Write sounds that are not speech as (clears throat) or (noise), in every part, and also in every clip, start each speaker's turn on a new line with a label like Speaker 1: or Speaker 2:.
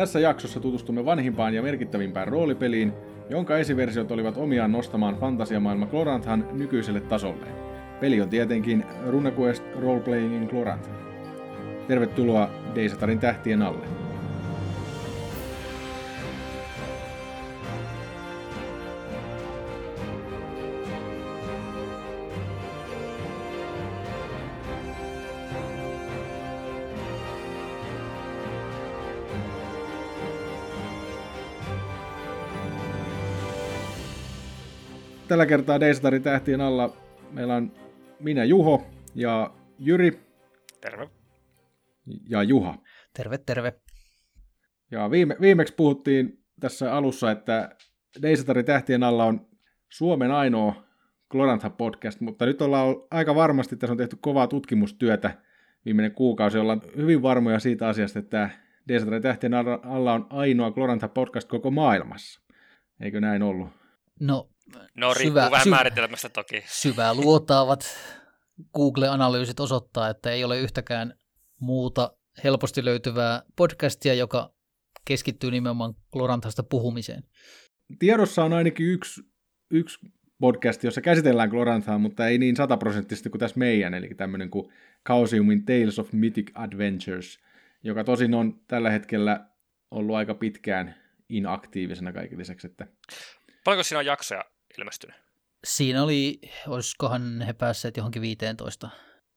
Speaker 1: Tässä jaksossa tutustumme vanhimpaan ja merkittävimpään roolipeliin, jonka esiversiot olivat omiaan nostamaan fantasiamaailma Gloranthan nykyiselle tasolle. Peli on tietenkin RuneQuest Roleplaying in Glorant. Tervetuloa Deisatarin tähtien alle. Tällä kertaa Deisatarin tähtien alla meillä on minä Juho ja Jyri
Speaker 2: Terve.
Speaker 1: ja Juha.
Speaker 3: Terve, terve.
Speaker 1: Ja viime, viimeksi puhuttiin tässä alussa, että Deisatarin tähtien alla on Suomen ainoa Glorantha podcast, mutta nyt ollaan aika varmasti, tässä on tehty kovaa tutkimustyötä viimeinen kuukausi, ollaan hyvin varmoja siitä asiasta, että Deisatarin tähtien alla on ainoa Glorantha podcast koko maailmassa. Eikö näin ollut?
Speaker 3: No,
Speaker 2: No riippuu
Speaker 3: Syvä-
Speaker 2: vähän
Speaker 3: syvä-
Speaker 2: määritelmästä toki.
Speaker 3: syvää luotaavat Google-analyysit osoittaa, että ei ole yhtäkään muuta helposti löytyvää podcastia, joka keskittyy nimenomaan Glorantasta puhumiseen.
Speaker 1: Tiedossa on ainakin yksi, yksi podcast, jossa käsitellään Gloranthaa, mutta ei niin sataprosenttisesti kuin tässä meidän, eli tämmöinen kuin Chaosiumin Tales of Mythic Adventures, joka tosin on tällä hetkellä ollut aika pitkään inaktiivisena kaiken lisäksi, että
Speaker 2: Paljonko siinä on jaksoja ilmestynyt?
Speaker 3: Siinä oli, olisikohan he päässeet johonkin 15.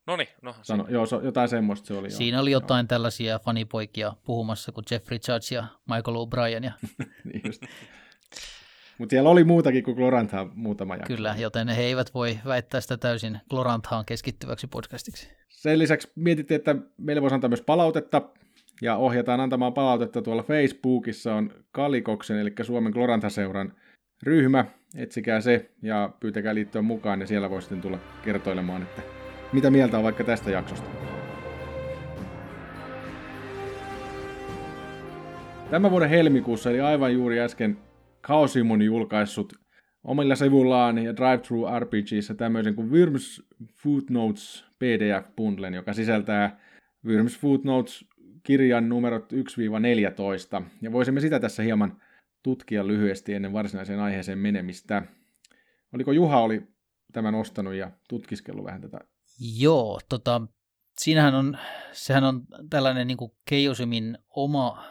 Speaker 2: Noniin, no
Speaker 1: sano, joo, se- jotain semmoista se oli. joo.
Speaker 3: Siinä oli jotain tällaisia fanipoikia puhumassa kuin Jeffrey Judge ja Michael O'Brien. Ja (laughs)
Speaker 1: niin. Mutta siellä oli muutakin kuin Gloranthaa muutama jakso.
Speaker 3: kyllä, joten he eivät voi väittää sitä täysin Gloranthaan keskittyväksi podcastiksi.
Speaker 1: Sen lisäksi mietittiin, että meille voisi antaa myös palautetta, ja ohjataan antamaan palautetta tuolla Facebookissa on Kalikoksen, eli Suomen Glorantha-seuran ryhmä. Etsikää se ja pyytäkää liittyä mukaan, ja siellä voi sitten tulla kertoilemaan, että mitä mieltä on vaikka tästä jaksosta. Tämän vuoden helmikuussa, eli aivan juuri äsken, Chaosimun julkaissut omilla sivuillaan ja Drive-Thru RPGissä tämmöisen kuin Worms Footnotes PDF-bundlen, joka sisältää Worms Footnotes kirjan numerot 1-14, ja voisimme sitä tässä hieman tutkia lyhyesti ennen varsinaiseen aiheeseen menemistä. Oliko Juha oli tämän ostanut ja tutkiskellut vähän tätä?
Speaker 3: Joo, tota, siinähän on, sehän on tällainen niin Keiosimin oma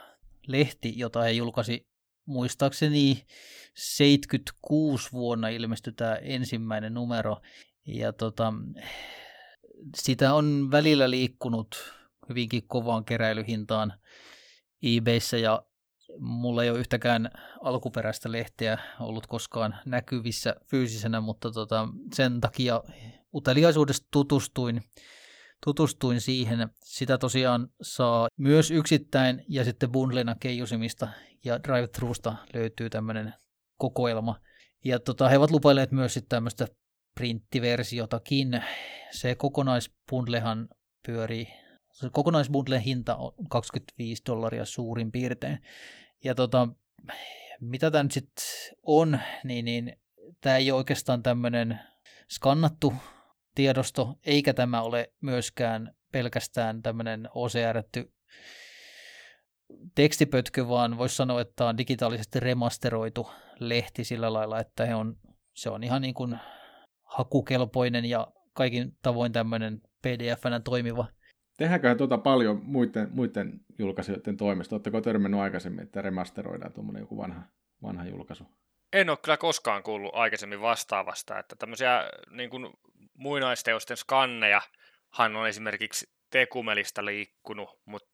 Speaker 3: lehti, jota he julkaisi muistaakseni 76 vuonna ilmestyi tämä ensimmäinen numero. Ja tota, sitä on välillä liikkunut hyvinkin kovaan keräilyhintaan eBayssä ja mulla ei ole yhtäkään alkuperäistä lehteä ollut koskaan näkyvissä fyysisenä, mutta tota, sen takia uteliaisuudesta tutustuin, tutustuin siihen. Sitä tosiaan saa myös yksittäin ja sitten bundlena Keijosimista ja Drive-Thrusta löytyy tämmöinen kokoelma. Ja tota, he ovat lupailleet myös sitten tämmöistä printtiversiotakin. Se kokonaisbundlehan pyörii, se kokonaisbundlen hinta on 25 dollaria suurin piirtein. Ja tota, mitä tämä nyt sitten on, niin, niin tämä ei ole oikeastaan tämmöinen skannattu tiedosto, eikä tämä ole myöskään pelkästään tämmöinen OCR-tty tekstipötkö, vaan voisi sanoa, että tämä on digitaalisesti remasteroitu lehti sillä lailla, että he on, se on ihan niin kuin hakukelpoinen ja kaikin tavoin tämmöinen PDF-nä toimiva.
Speaker 1: Tehdäänköhän tuota paljon muiden, muiden julkaisijoiden toimesta? Oletteko törmännyt aikaisemmin, että remasteroidaan tuommoinen joku vanha, vanha julkaisu?
Speaker 2: En ole kyllä koskaan kuullut aikaisemmin vastaavasta, että tämmöisiä niin kuin muinaisteosten skannejahan on esimerkiksi Tekumelista liikkunut, mutta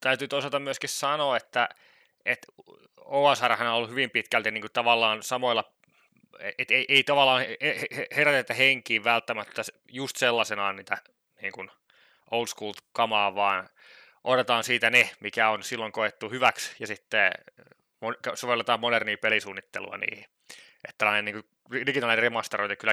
Speaker 2: täytyy toisaalta myöskin sanoa, että, että OSRhan on ollut hyvin pitkälti niin kuin tavallaan samoilla, että ei, ei tavallaan herätetä henkiin välttämättä just sellaisenaan niitä niin kuin old school kamaa, vaan odotetaan siitä ne, mikä on silloin koettu hyväksi, ja sitten sovelletaan modernia pelisuunnittelua niihin. Että tällainen niin kuin, digitaalinen remasterointi kyllä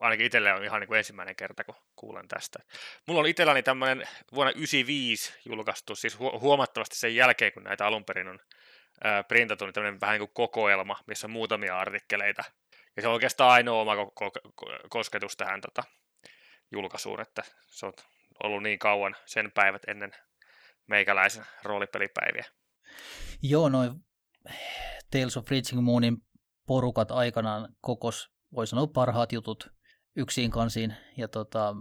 Speaker 2: ainakin itselle on ihan niin kuin ensimmäinen kerta, kun kuulen tästä. Mulla on itselläni tämmöinen vuonna 1995 julkaistu, siis hu- huomattavasti sen jälkeen, kun näitä alun perin on ää, printattu, niin tämmöinen vähän niin kuin kokoelma, missä on muutamia artikkeleita. Ja se on oikeastaan ainoa oma ko- ko- kosketus tähän tota, julkaisuun, että se on ollut niin kauan sen päivät ennen meikäläisen roolipelipäiviä.
Speaker 3: Joo, noin Tales of Reaching Moonin porukat aikanaan kokos, voi sanoa parhaat jutut yksin kansiin. Ja tota,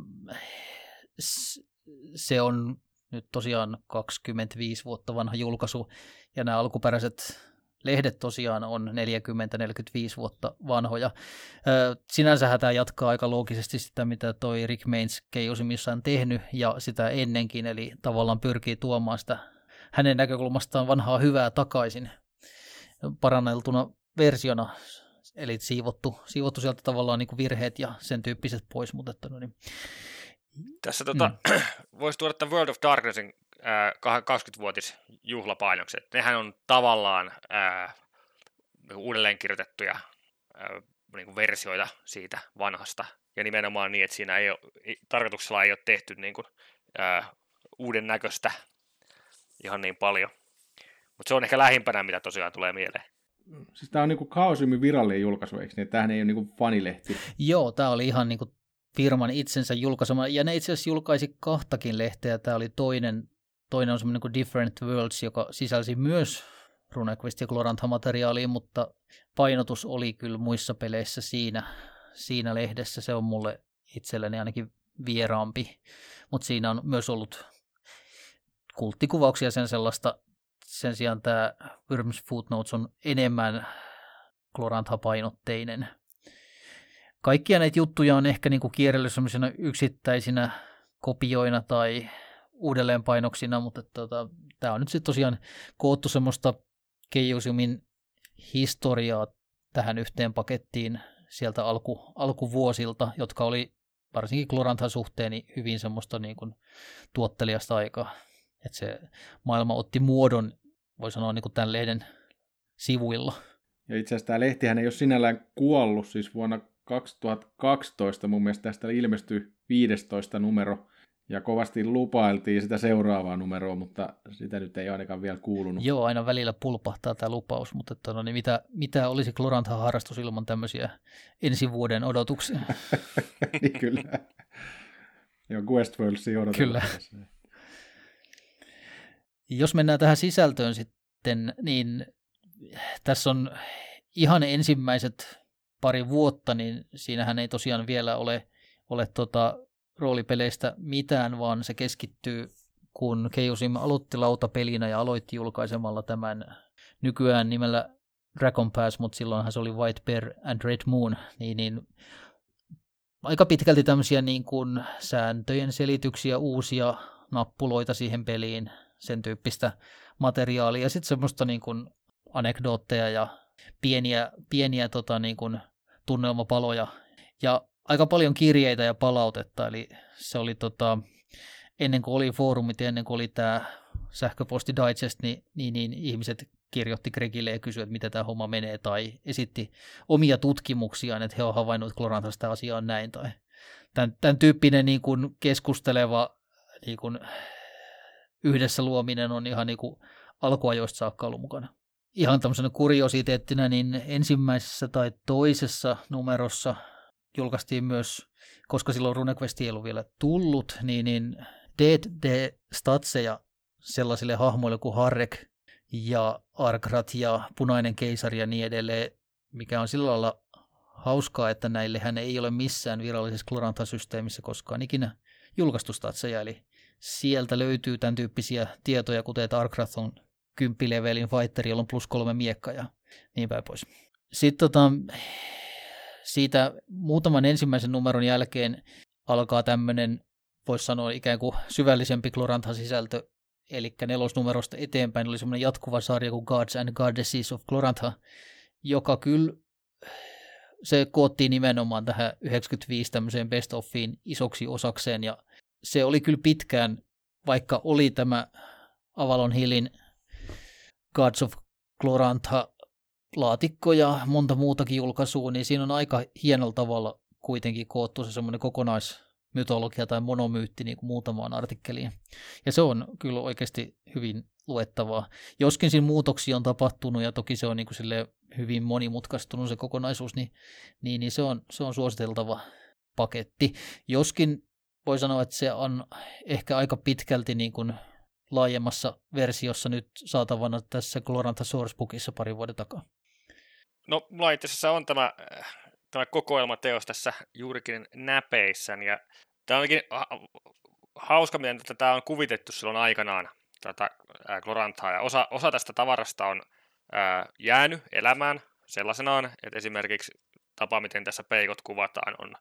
Speaker 3: se on nyt tosiaan 25 vuotta vanha julkaisu, ja nämä alkuperäiset lehdet tosiaan on 40-45 vuotta vanhoja. Sinänsähän tämä jatkaa aika loogisesti sitä, mitä toi Rick Mains Keijosimissa on tehnyt, ja sitä ennenkin, eli tavallaan pyrkii tuomaan sitä hänen näkökulmastaan vanhaa hyvää takaisin paranneltuna versiona, eli siivottu, siivottu sieltä tavallaan niin kuin virheet ja sen tyyppiset pois, mutta että no niin.
Speaker 2: Tässä tota, mm. (clears throat) voisi tuoda tämän World of Darknessin äh, 20-vuotis juhlapainokset. Nehän on tavallaan äh, uudelleen kirjoitettuja äh, niin kuin versioita siitä vanhasta. Ja nimenomaan niin, että siinä ei ole, tarkoituksella ei ole tehty niin kuin, äh, uuden näköistä ihan niin paljon. Mutta se on ehkä lähimpänä, mitä tosiaan tulee mieleen.
Speaker 1: Siis tämä on niinku Kaosymin virallinen julkaisu, eikö niin? Tämähän ei ole niinku fanilehti.
Speaker 3: Joo, tämä oli ihan niinku firman itsensä julkaisema, ja ne itse asiassa julkaisi kahtakin lehteä. Tämä oli toinen, toinen on semmoinen kuin Different Worlds, joka sisälsi myös RuneQuest ja Glorantha-materiaalia, mutta painotus oli kyllä muissa peleissä siinä, siinä lehdessä. Se on mulle itselleni ainakin vieraampi, mutta siinä on myös ollut kulttikuvauksia sen sellaista. Sen sijaan tämä Worms Footnotes on enemmän Glorantha-painotteinen. Kaikkia näitä juttuja on ehkä niin kierrellyt sellaisena yksittäisinä kopioina tai uudelleenpainoksina, mutta tota, tämä on nyt sitten tosiaan koottu semmoista Keijusiumin historiaa tähän yhteen pakettiin sieltä alku, alkuvuosilta, jotka oli varsinkin Gloranthan suhteen niin hyvin semmoista niin kuin tuottelijasta aikaa. Että se maailma otti muodon, voi sanoa niin kuin tämän lehden sivuilla.
Speaker 1: Ja itse asiassa tämä lehtihän ei ole sinällään kuollut, siis vuonna 2012 mun mielestä tästä ilmestyi 15 numero, ja kovasti lupailtiin sitä seuraavaa numeroa, mutta sitä nyt ei ainakaan vielä kuulunut.
Speaker 3: Joo, aina välillä pulpahtaa tämä lupaus, mutta että, no, niin mitä, mitä olisi Glorantha harrastus ilman tämmöisiä ensi vuoden odotuksia? (laughs)
Speaker 1: niin kyllä. Joo, Westworldsia odotetaan. Kyllä.
Speaker 3: Jos mennään tähän sisältöön sitten, niin tässä on ihan ensimmäiset pari vuotta, niin siinähän ei tosiaan vielä ole, ole tota roolipeleistä mitään, vaan se keskittyy, kun Keijusim aloitti lautapelinä ja aloitti julkaisemalla tämän nykyään nimellä Dragon Pass, mutta silloinhan se oli White Bear and Red Moon, niin, niin aika pitkälti tämmöisiä niin kuin sääntöjen selityksiä, uusia nappuloita siihen peliin, sen tyyppistä materiaalia ja sitten semmoista niin kuin anekdootteja ja pieniä, pieniä tota, niin kuin tunnelmapaloja. Ja aika paljon kirjeitä ja palautetta, eli se oli tota, ennen kuin oli foorumit ja ennen kuin oli tämä sähköposti digest, niin, niin, niin ihmiset kirjoitti Gregille ja kysyi, että miten tämä homma menee, tai esitti omia tutkimuksiaan, että he ovat havainneet Glorantasta sitä asiaa näin, tai tämän, tämän tyyppinen niin kuin keskusteleva niin kuin yhdessä luominen on ihan niin kuin alkuajoista saakka ollut mukana. Ihan tämmöisenä kuriositeettina, niin ensimmäisessä tai toisessa numerossa julkaistiin myös, koska silloin RuneQuest ei ollut vielä tullut, niin, niin DD-statseja sellaisille hahmoille kuin Harrek ja Arkrat ja Punainen keisari ja niin edelleen, mikä on sillä lailla hauskaa, että näillehän ei ole missään virallisessa Glorantha-systeemissä koskaan ikinä julkaistu statseja, eli sieltä löytyy tämän tyyppisiä tietoja, kuten että Arkrath on kymppilevelin fighteri, jolla on plus kolme miekka ja niin päin pois. Sitten tota, siitä muutaman ensimmäisen numeron jälkeen alkaa tämmöinen, voisi sanoa ikään kuin syvällisempi Glorantha-sisältö, eli nelosnumerosta eteenpäin oli semmoinen jatkuva sarja kuin Gods and Goddesses of Glorantha, joka kyllä se koottiin nimenomaan tähän 95 tämmöiseen best offiin isoksi osakseen, ja se oli kyllä pitkään, vaikka oli tämä Avalon Hillin Gods of Glorantha laatikko ja monta muutakin julkaisua, niin siinä on aika hienolla tavalla kuitenkin koottu se semmoinen kokonaismytologia tai monomyytti niin kuin muutamaan artikkeliin. Ja se on kyllä oikeasti hyvin luettavaa. Joskin siinä muutoksia on tapahtunut ja toki se on niin kuin hyvin monimutkaistunut se kokonaisuus, niin, niin, niin se, on, se on suositeltava paketti. Joskin voi sanoa, että se on ehkä aika pitkälti niin kuin laajemmassa versiossa nyt saatavana tässä Gloranta Sourcebookissa pari vuoden takaa.
Speaker 2: No, mulla itse asiassa on tämä, tämä kokoelmateos tässä juurikin näpeissä, ja tämä onkin hauska, miten tätä on kuvitettu silloin aikanaan, tätä Glorantaa, ja osa, osa tästä tavarasta on ää, jäänyt elämään sellaisenaan, että esimerkiksi tapa, miten tässä peikot kuvataan, on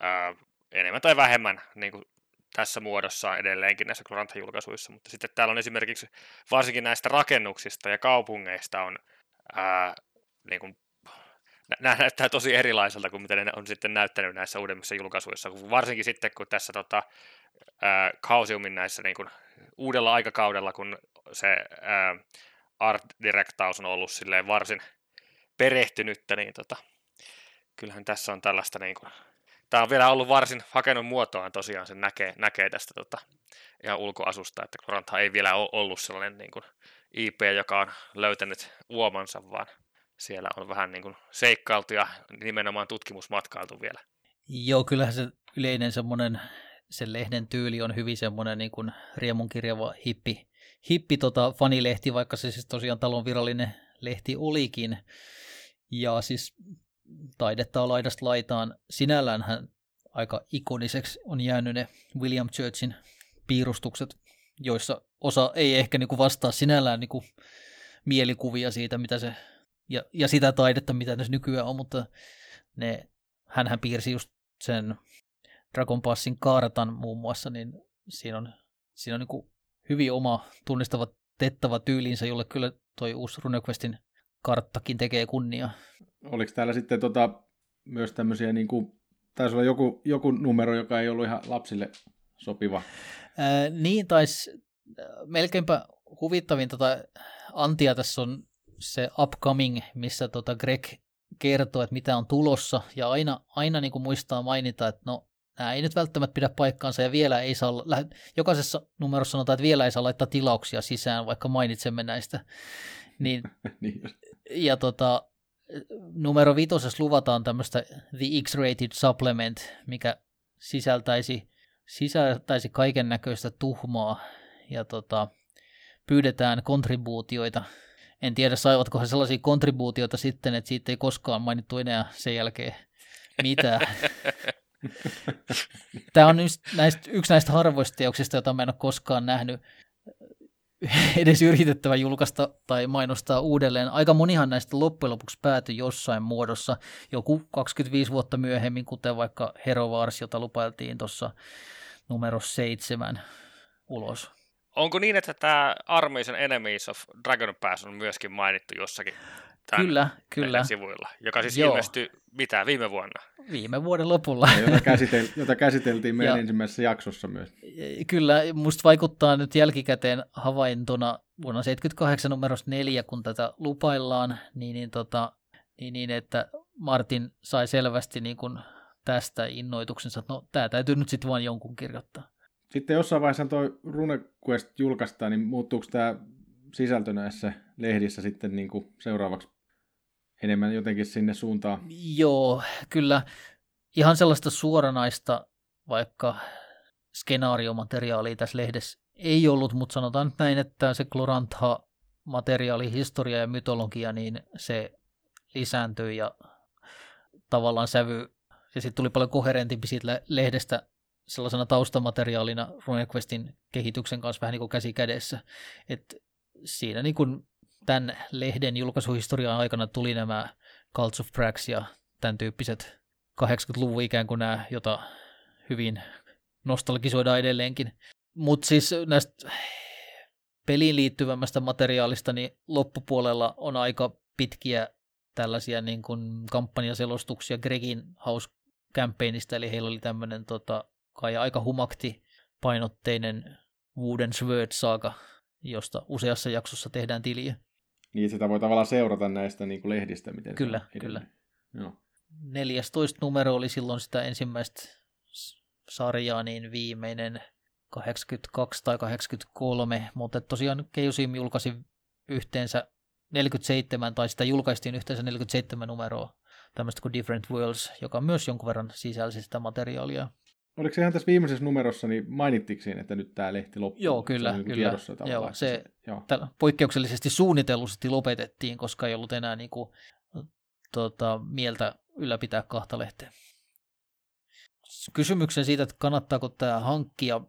Speaker 2: ää, enemmän tai vähemmän niin kuin tässä muodossa edelleenkin näissä Gloranta-julkaisuissa, mutta sitten täällä on esimerkiksi varsinkin näistä rakennuksista ja kaupungeista on ää, niin kuin, nämä näyttää tosi erilaiselta kuin mitä ne on sitten näyttänyt näissä uudemmissa julkaisuissa, varsinkin sitten kun tässä tota, ää, Kausiumin näissä niin kuin, uudella aikakaudella, kun se ää, art directaus on ollut silleen varsin perehtynyttä, niin tota, kyllähän tässä on tällaista niin kuin, tämä on vielä ollut varsin hakenut muotoaan tosiaan, sen näkee, näkee tästä tota, ihan ulkoasusta, että Korantha ei vielä ole ollut sellainen niin kuin IP, joka on löytänyt uomansa, vaan siellä on vähän niin kuin seikkailtu ja nimenomaan tutkimusmatkailtu vielä.
Speaker 3: Joo, kyllähän se yleinen semmoinen, sen lehden tyyli on hyvin semmoinen niin kuin riemunkirjava hippi, hippi tota fanilehti, vaikka se siis tosiaan talon virallinen lehti olikin. Ja siis taidetta on laidasta laitaan. Sinällään hän aika ikoniseksi on jäänyt ne William Churchin piirustukset, joissa osa ei ehkä niinku vastaa sinällään niinku mielikuvia siitä, mitä se, ja, ja sitä taidetta, mitä tässä nykyään on, mutta ne, hänhän piirsi just sen Dragon Passin kartan muun muassa, niin siinä on, siinä on niinku hyvin oma tunnistava tettava tyylinsä, jolle kyllä toi uusi RuneQuestin karttakin tekee kunnia.
Speaker 1: Oliko täällä sitten tota, myös tämmöisiä, niin kuin, taisi olla joku, joku numero, joka ei ollut ihan lapsille sopiva?
Speaker 3: Ää, niin, taisi melkeinpä huvittavin tota, antia tässä on se upcoming, missä tota Greg kertoo, että mitä on tulossa, ja aina, aina niin kuin muistaa mainita, että no, nämä ei nyt välttämättä pidä paikkaansa, ja vielä ei saa, jokaisessa numerossa sanotaan, että vielä ei saa laittaa tilauksia sisään, vaikka mainitsemme näistä. (laughs) Niin, niin. Ja tota, numero vitosessa luvataan tämmöistä The X-Rated Supplement, mikä sisältäisi, sisältäisi kaiken näköistä tuhmaa ja tota, pyydetään kontribuutioita. En tiedä, saivatko he sellaisia kontribuutioita sitten, että siitä ei koskaan mainittu enää sen jälkeen mitään. (laughs) Tämä on näistä, yksi näistä harvoista teoksista, joita mä en ole koskaan nähnyt (laughs) edes yritettävä julkaista tai mainostaa uudelleen. Aika monihan näistä loppujen lopuksi päätyi jossain muodossa, joku 25 vuotta myöhemmin, kuten vaikka Hero Wars, jota lupailtiin tuossa numero seitsemän ulos.
Speaker 2: Onko niin, että tämä Armies and Enemies of Dragon Pass on myöskin mainittu jossakin
Speaker 3: kyllä, kyllä.
Speaker 2: sivuilla, joka siis Joo. ilmestyi mitä viime vuonna?
Speaker 3: Viime vuoden lopulla.
Speaker 1: Ja jota, käsitel, (laughs) jota käsiteltiin meidän ja, ensimmäisessä jaksossa myös.
Speaker 3: Kyllä, musta vaikuttaa nyt jälkikäteen havaintona vuonna 78 numerosta 4, kun tätä lupaillaan, niin, niin, tota, niin, niin että Martin sai selvästi niin kuin tästä innoituksensa, että no tämä täytyy nyt sitten vain jonkun kirjoittaa.
Speaker 1: Sitten jossain vaiheessa tuo RuneQuest julkaistaan, niin muuttuuko tämä sisältö näissä lehdissä sitten niin kuin seuraavaksi enemmän jotenkin sinne suuntaan?
Speaker 3: Joo, kyllä. Ihan sellaista suoranaista vaikka skenaariomateriaalia tässä lehdessä ei ollut, mutta sanotaan nyt näin, että se Glorantha materiaali, historia ja mytologia, niin se lisääntyi ja tavallaan sävy, ja sitten tuli paljon koherentimpi siitä lehdestä sellaisena taustamateriaalina RuneQuestin kehityksen kanssa vähän niin kuin käsi kädessä. Et siinä niin kuin tämän lehden julkaisuhistorian aikana tuli nämä Cults of Prax ja tämän tyyppiset 80-luvun ikään kuin nämä, jota hyvin nostalgisoidaan edelleenkin. Mutta siis näistä peliin liittyvämmästä materiaalista, niin loppupuolella on aika pitkiä tällaisia niin kuin kampanjaselostuksia Gregin House campaignista, eli heillä oli tämmöinen tota, kai aika humakti painotteinen Wooden Sword saga, josta useassa jaksossa tehdään tiliä.
Speaker 1: Niin, sitä voi tavallaan seurata näistä niin kuin lehdistä. Miten
Speaker 3: kyllä,
Speaker 1: se
Speaker 3: kyllä. Joo. 14 numero oli silloin sitä ensimmäistä sarjaa, niin viimeinen 82 tai 83, mutta tosiaan Keijusim julkaisi yhteensä 47, tai sitä julkaistiin yhteensä 47 numeroa, tämmöistä kuin Different Worlds, joka myös jonkun verran sisälsi sitä materiaalia.
Speaker 1: Oliko se ihan tässä viimeisessä numerossa, niin mainittiinko siinä, että nyt tämä lehti loppuu?
Speaker 3: Joo, kyllä,
Speaker 1: se niin
Speaker 3: kyllä.
Speaker 1: Tiedossa
Speaker 3: joo,
Speaker 1: että
Speaker 3: se,
Speaker 1: joo.
Speaker 3: Tällä, poikkeuksellisesti suunnitellusti lopetettiin, koska ei ollut enää niin kuin, tota, mieltä ylläpitää kahta lehteä. Kysymyksen siitä, että kannattaako tämä hankkia,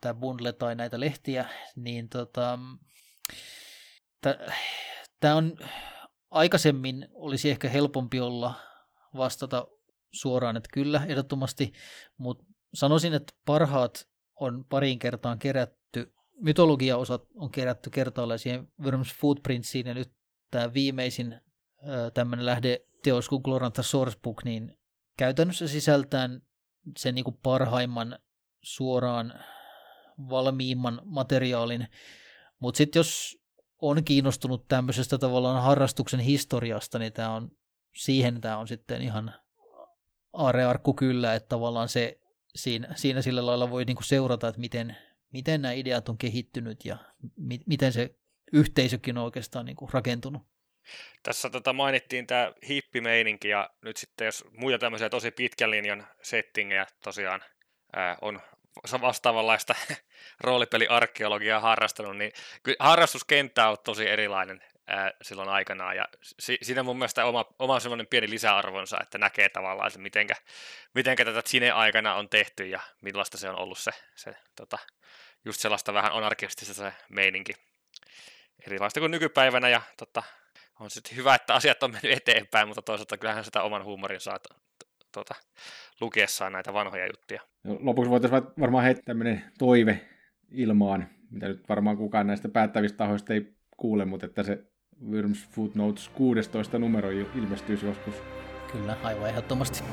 Speaker 3: tämä bundle tai näitä lehtiä, niin tota, tämä on aikaisemmin olisi ehkä helpompi olla vastata suoraan, että kyllä, ehdottomasti, mutta sanoisin, että parhaat on pariin kertaan kerätty, mytologiaosat on kerätty kertaalleen siihen Worms Footprintsiin, ja nyt tämä viimeisin tämmöinen lähdeteos kuin Glorantha Sourcebook, niin käytännössä sisältään sen niin kuin parhaimman suoraan valmiimman materiaalin, mutta sitten jos on kiinnostunut tämmöisestä tavallaan harrastuksen historiasta, niin tämä on, siihen tämä on sitten ihan aarearkku kyllä, että tavallaan se siinä, siinä sillä lailla voi niinku seurata, että miten, miten nämä ideat on kehittynyt ja mi, miten se yhteisökin on oikeastaan niinku rakentunut.
Speaker 2: Tässä tota mainittiin tämä hippimeininki ja nyt sitten jos muita tämmöisiä tosi pitkän linjan settingejä tosiaan ää, on vastaavanlaista (laughs) roolipeliarkeologiaa harrastanut, niin harrastuskenttä on tosi erilainen ää, silloin aikanaan, ja si- siinä mun mielestä oma, oma semmoinen pieni lisäarvonsa, että näkee tavallaan, että mitenkä, mitenkä tätä Cine-aikana on tehty, ja millaista se on ollut se, se tota, just sellaista vähän anarkistista se meininki. Erilaista kuin nykypäivänä, ja tota, on sitten hyvä, että asiat on mennyt eteenpäin, mutta toisaalta kyllähän sitä oman huumorin saa tuota, lukiessaan näitä vanhoja juttuja.
Speaker 1: Lopuksi voitaisiin varmaan heittää tämmöinen toive ilmaan, mitä nyt varmaan kukaan näistä päättävistä tahoista ei kuule, mutta että se Worms Footnotes 16 numero ilmestyisi joskus.
Speaker 3: Kyllä, aivan ehdottomasti.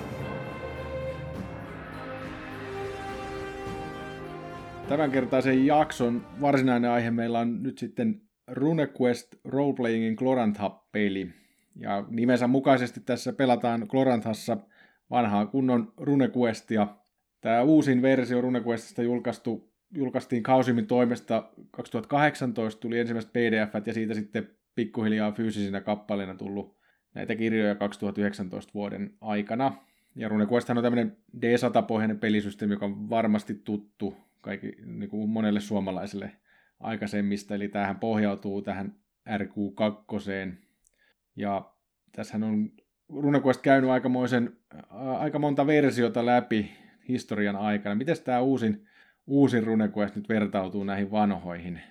Speaker 1: Tämänkertaisen jakson varsinainen aihe meillä on nyt sitten RuneQuest Roleplayingin Glorantha-peli. Ja nimensä mukaisesti tässä pelataan Gloranthassa vanhaa kunnon RuneQuestia. Tämä uusin versio RuneQuestista julkaistu, julkaistiin Kausimin toimesta 2018, tuli ensimmäiset pdf ja siitä sitten pikkuhiljaa fyysisinä kappaleina tullut näitä kirjoja 2019 vuoden aikana. Ja RuneQuest on tämmöinen D100-pohjainen pelisysteemi, joka on varmasti tuttu kaikki, niin kuin monelle suomalaiselle aikaisemmista, eli tähän pohjautuu tähän RQ2. Ja tässähän on RuneQuest käynyt aikamoisen, aika monta versiota läpi historian aikana. Miten tämä uusin, uusin RuneQuest nyt vertautuu näihin vanhoihin,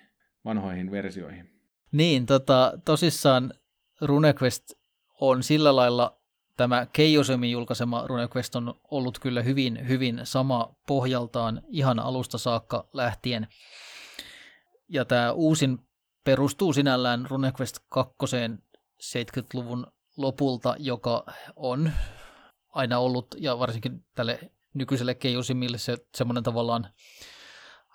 Speaker 1: vanhoihin versioihin?
Speaker 3: Niin, tota, tosissaan RuneQuest on sillä lailla, tämä Keijosemin julkaisema RuneQuest on ollut kyllä hyvin, hyvin sama pohjaltaan ihan alusta saakka lähtien. Ja tämä uusin perustuu sinällään RuneQuest 2 70-luvun lopulta, joka on aina ollut, ja varsinkin tälle nykyiselle Keijosimille se semmoinen tavallaan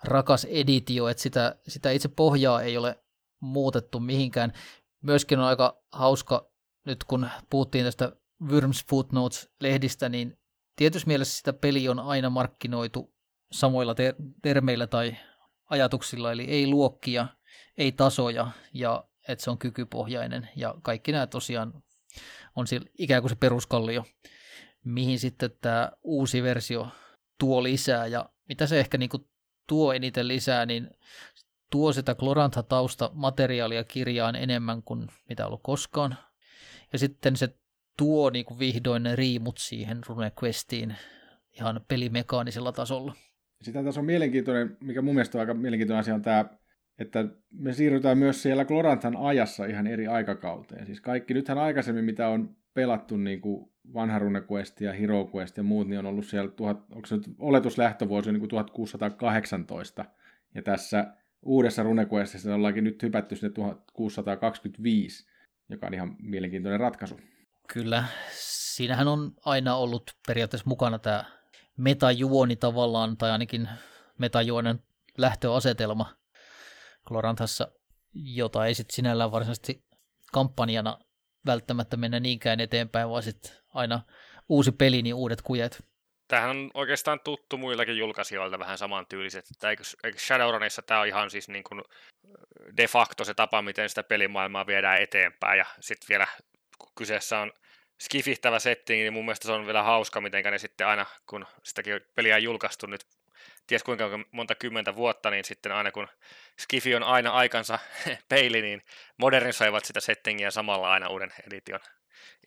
Speaker 3: rakas editio, että sitä, sitä itse pohjaa ei ole muutettu mihinkään. Myöskin on aika hauska, nyt kun puhuttiin tästä Worms Footnotes-lehdistä, niin tietysti mielessä sitä peli on aina markkinoitu samoilla ter- termeillä tai ajatuksilla, eli ei luokkia, ei tasoja, ja että se on kykypohjainen, ja kaikki nämä tosiaan on ikään kuin se peruskallio, mihin sitten tämä uusi versio tuo lisää, ja mitä se ehkä niin kuin tuo eniten lisää, niin tuo sitä Glorantha-tausta materiaalia kirjaan enemmän kuin mitä ollut koskaan. Ja sitten se tuo niin kuin vihdoin ne riimut siihen RuneQuestiin ihan pelimekaanisella tasolla.
Speaker 1: Sitä tässä on mielenkiintoinen, mikä mun mielestä on aika mielenkiintoinen asia on tämä, että me siirrytään myös siellä Gloranthan ajassa ihan eri aikakauteen. Siis kaikki, nythän aikaisemmin mitä on pelattu niin kuin vanha RuneQuest ja HeroQuest ja muut, niin on ollut siellä, tuhat, onko se nyt oletuslähtövuosi niin kuin 1618. Ja tässä uudessa RuneQuestissa ollaankin nyt hypätty sinne 1625, joka on ihan mielenkiintoinen ratkaisu.
Speaker 3: Kyllä, siinähän on aina ollut periaatteessa mukana tämä metajuoni tavallaan, tai ainakin metajuonen lähtöasetelma Gloranthassa, jota ei sitten sinällään varsinaisesti kampanjana välttämättä mennä niinkään eteenpäin, vaan sitten aina uusi peli, niin uudet kujet.
Speaker 2: Tämähän on oikeastaan tuttu muillakin julkaisijoilta vähän samantyyliset. Eikö, eikö Shadowrunissa tämä on ihan siis niin kuin de facto se tapa, miten sitä pelimaailmaa viedään eteenpäin, ja sitten vielä kun kyseessä on skifihtävä setting, niin mun mielestä se on vielä hauska, miten ne sitten aina, kun sitäkin peliä on julkaistu nyt ties kuinka monta kymmentä vuotta, niin sitten aina kun Skifi on aina aikansa (laughs) peili, niin modernisoivat sitä settingiä samalla aina uuden edition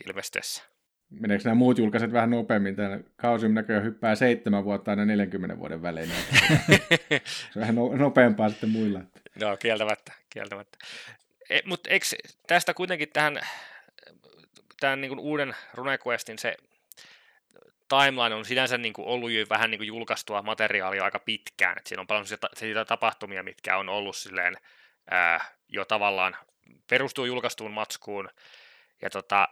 Speaker 2: ilmestyessä.
Speaker 1: Meneekö nämä muut julkaiset vähän nopeammin? Tämä kausi näköjään hyppää seitsemän vuotta aina 40 vuoden välein. (laughs) se on vähän no, nopeampaa sitten muilla.
Speaker 2: No, kieltämättä. kieltämättä. E, Mutta eikö tästä kuitenkin tähän tämän niin uuden RuneQuestin se timeline on sinänsä niin kuin ollut jo vähän niin kuin julkaistua materiaalia aika pitkään. Et siinä on paljon siitä tapahtumia, mitkä on ollut silleen, ää, jo tavallaan perustuu julkaistuun matskuun. Ja tota,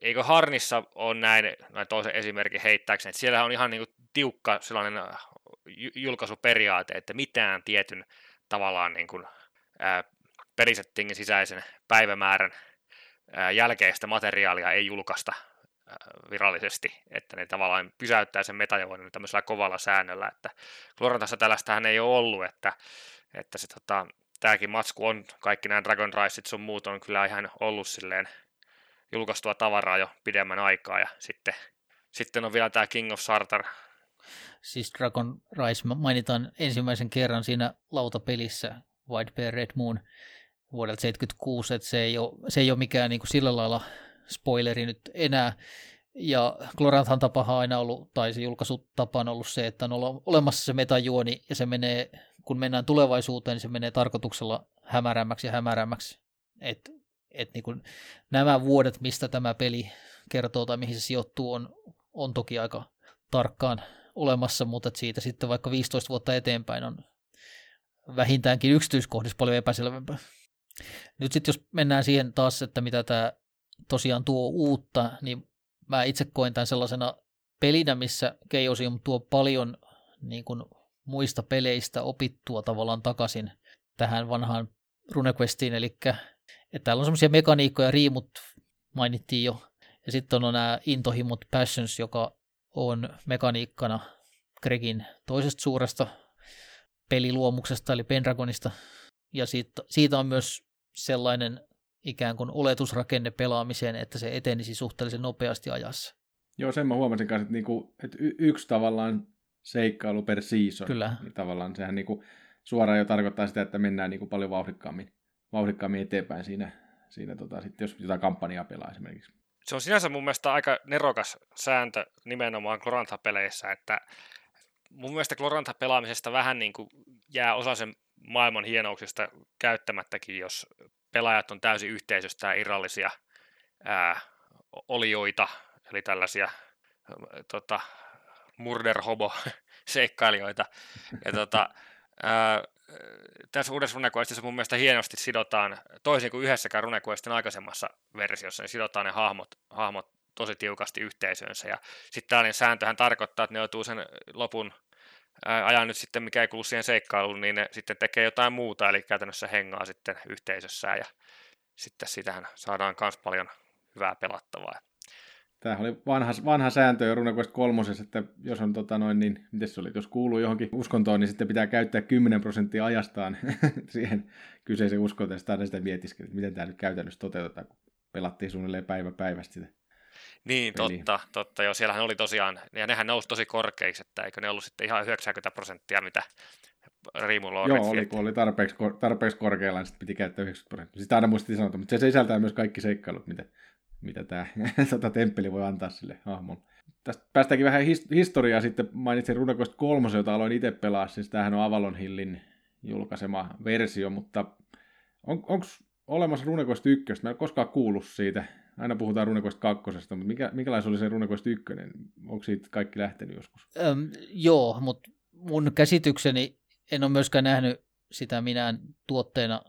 Speaker 2: eikö Harnissa on näin, näin toisen esimerkin heittääkseni, että siellä on ihan niin kuin tiukka sellainen julkaisuperiaate, että mitään tietyn tavallaan niin kuin, ää, sisäisen päivämäärän ää, jälkeistä materiaalia ei julkaista virallisesti, että ne tavallaan pysäyttää sen metajuonin tämmöisellä kovalla säännöllä, että Glorantassa tällaistähän ei ole ollut, että, että se, tota, tämäkin matsku on, kaikki nämä Dragon Riceit sun muut on kyllä ihan ollut silleen julkaistua tavaraa jo pidemmän aikaa, ja sitten, sitten on vielä tämä King of Sartar.
Speaker 3: Siis Dragon Rise mainitaan ensimmäisen kerran siinä lautapelissä White Bear Red Moon vuodelta 76, että se ei ole, se ei ole mikään niin kuin sillä lailla spoileri nyt enää. Ja Gloranthan tapa on aina ollut, tai se julkaisutapa on ollut se, että on olemassa se metajuoni, ja se menee, kun mennään tulevaisuuteen, niin se menee tarkoituksella hämärämmäksi ja hämärämmäksi. Et, et niin kuin nämä vuodet, mistä tämä peli kertoo tai mihin se sijoittuu, on, on toki aika tarkkaan olemassa, mutta siitä sitten vaikka 15 vuotta eteenpäin on vähintäänkin yksityiskohdissa paljon epäselvempää. Nyt sitten jos mennään siihen taas, että mitä tämä tosiaan tuo uutta, niin mä itse koen tämän sellaisena pelinä, missä Chaosium tuo paljon niin kuin, muista peleistä opittua tavallaan takaisin tähän vanhaan RuneQuestiin, eli että täällä on semmoisia mekaniikkoja, riimut mainittiin jo, ja sitten on nämä intohimot Passions, joka on mekaniikkana Gregin toisesta suuresta peliluomuksesta, eli Pendragonista, ja siitä, siitä on myös sellainen ikään kuin oletusrakenne pelaamiseen, että se etenisi suhteellisen nopeasti ajassa.
Speaker 1: Joo, sen mä huomasin kanssa, että, niinku, että y- yksi tavallaan seikkailu per season.
Speaker 3: Kyllä.
Speaker 1: Niin tavallaan sehän niinku suoraan jo tarkoittaa sitä, että mennään niinku paljon vauhdikkaammin, vauhdikkaammin eteenpäin siinä, siinä tota, sit jos jotain kampanjaa pelaa esimerkiksi.
Speaker 2: Se on sinänsä mun mielestä aika nerokas sääntö nimenomaan Glorantha-peleissä, että mun mielestä Glorantha-pelaamisesta vähän niin kuin jää osa sen maailman hienouksista käyttämättäkin, jos pelaajat on täysin yhteisöstä irrallisia ää, olioita, eli tällaisia tota, murder hobo seikkailijoita. Ja tota, ää, tässä uudessa RuneQuestissa mun mielestä hienosti sidotaan, toisin kuin yhdessäkään RuneQuestin aikaisemmassa versiossa, niin sidotaan ne hahmot, hahmot tosi tiukasti yhteisönsä. Ja sitten tällainen sääntöhän tarkoittaa, että ne joutuu sen lopun ajan nyt sitten, mikä ei kuulu siihen seikkailuun, niin ne sitten tekee jotain muuta, eli käytännössä hengaa sitten yhteisössään, ja sitten sitähän saadaan myös paljon hyvää pelattavaa.
Speaker 1: Tämä oli vanha, vanha sääntö jo RuneQuest kolmosessa, että jos on tota noin, niin miten se oli, jos kuuluu johonkin uskontoon, niin sitten pitää käyttää 10 prosenttia ajastaan (laughs) siihen kyseisen uskontoon, ja sitä mietiskelin, että miten tämä nyt käytännössä toteutetaan, kun pelattiin suunnilleen päivä päivästä sitä.
Speaker 2: Niin, peliä. totta, totta. Joo, siellähän oli tosiaan, ja nehän nousi tosi korkeiksi, että eikö ne ollut sitten ihan 90 prosenttia, mitä Riimu
Speaker 1: Joo, oli, kun oli tarpeeksi, tarpeeksi korkealla, niin sitten piti käyttää 90 prosenttia. Sitä aina muistin sanoa, mutta se sisältää myös kaikki seikkailut, mitä, mitä tämä (laughs) tota, temppeli voi antaa sille hahmolle. Tästä päästäänkin vähän his- historiaa sitten. Mainitsin Runequest 3, jota aloin itse pelaa. Siis tämähän on Avalon Hillin julkaisema versio, mutta on, onko olemassa Runequest 1? Mä en koskaan kuullut siitä. Aina puhutaan RuneQuest 2, mutta mikä, minkälainen oli se RuneQuest 1? Onko siitä kaikki lähtenyt joskus?
Speaker 3: Öm, joo, mutta mun käsitykseni en ole myöskään nähnyt sitä minään tuotteena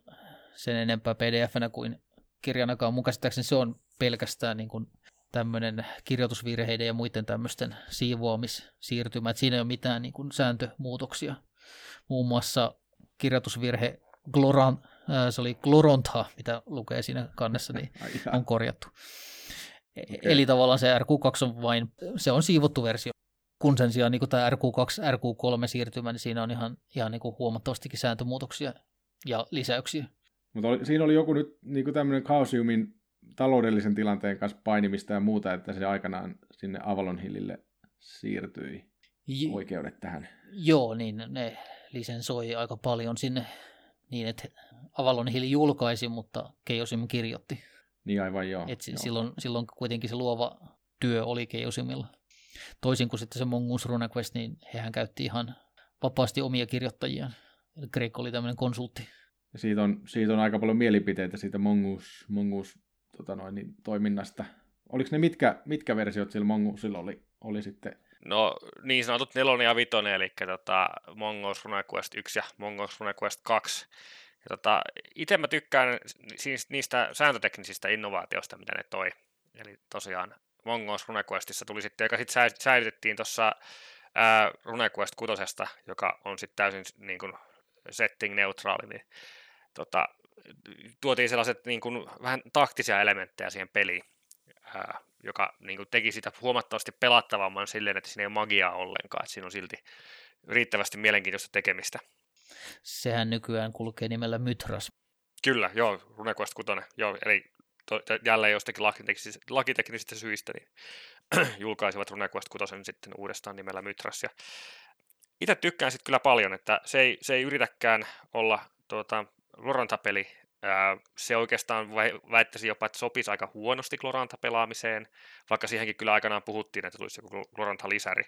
Speaker 3: sen enempää pdf-nä kuin kirjanakaan. Mun käsittääkseni se on pelkästään niin kuin tämmöinen kirjoitusvirheiden ja muiden tämmöisten siivoamissiirtymä. Että siinä ei ole mitään niin kuin sääntömuutoksia. Muun muassa kirjoitusvirhe Gloran, äh, se oli Gloronta, mitä lukee siinä kannessa, niin (laughs) on korjattu. E- okay. Eli tavallaan se RQ2 on vain, se on siivottu versio. Kun sen sijaan niin tämä RQ2, RQ3 siirtymä, niin siinä on ihan, ihan niin kuin huomattavastikin sääntömuutoksia ja lisäyksiä.
Speaker 1: Mutta oli, siinä oli joku nyt niin tämmöinen Chaosiumin taloudellisen tilanteen kanssa painimista ja muuta, että se aikanaan sinne Avalon Hillille siirtyi J- oikeudet tähän.
Speaker 3: Joo, niin ne lisensoi aika paljon sinne niin, että Avalon Hill julkaisi, mutta Keiosim kirjoitti.
Speaker 1: Niin aivan joo.
Speaker 3: Et
Speaker 1: joo.
Speaker 3: Silloin, silloin kuitenkin se luova työ oli Keiosimilla. Toisin kuin sitten se Mongoose RuneQuest, niin hehän käytti ihan vapaasti omia kirjoittajiaan. Greg oli tämmöinen konsultti.
Speaker 1: Ja siitä on, siitä on aika paljon mielipiteitä siitä Mongoose, Mongoose tota noin, niin, toiminnasta. Oliko ne mitkä, mitkä versiot sillä Mongoosella oli, oli sitten?
Speaker 2: No niin sanotut nelonen ja vitonen, eli tota, Mongoose RuneQuest 1 ja Mongoose RuneQuest 2. Ja tota, itse mä tykkään siis niistä sääntöteknisistä innovaatioista, mitä ne toi. Eli tosiaan Mongoose RuneQuestissa tuli sitten, joka sitten säilytettiin tuossa RuneQuest 6, joka on sitten täysin niin kuin setting-neutraali, niin tota, tuotiin sellaiset niin kuin, vähän taktisia elementtejä siihen peliin, ää, joka niin kuin, teki sitä huomattavasti pelattavamman silleen, että siinä ei ole magiaa ollenkaan, että siinä on silti riittävästi mielenkiintoista tekemistä.
Speaker 3: Sehän nykyään kulkee nimellä Mythras.
Speaker 2: Kyllä, joo, RuneQuest 6, joo, eli to, jälleen jostakin lakiteknisistä, lakiteknisistä syistä niin (clears throat) julkaisivat RuneQuest 6 sitten uudestaan nimellä Mythras. Ja itse tykkään sitten kyllä paljon, että se ei, se ei yritäkään olla tuota, Gloranta-peli. se oikeastaan väittäisi jopa, että sopisi aika huonosti Gloranta-pelaamiseen, vaikka siihenkin kyllä aikanaan puhuttiin, että tulisi joku Gloranta-lisäri.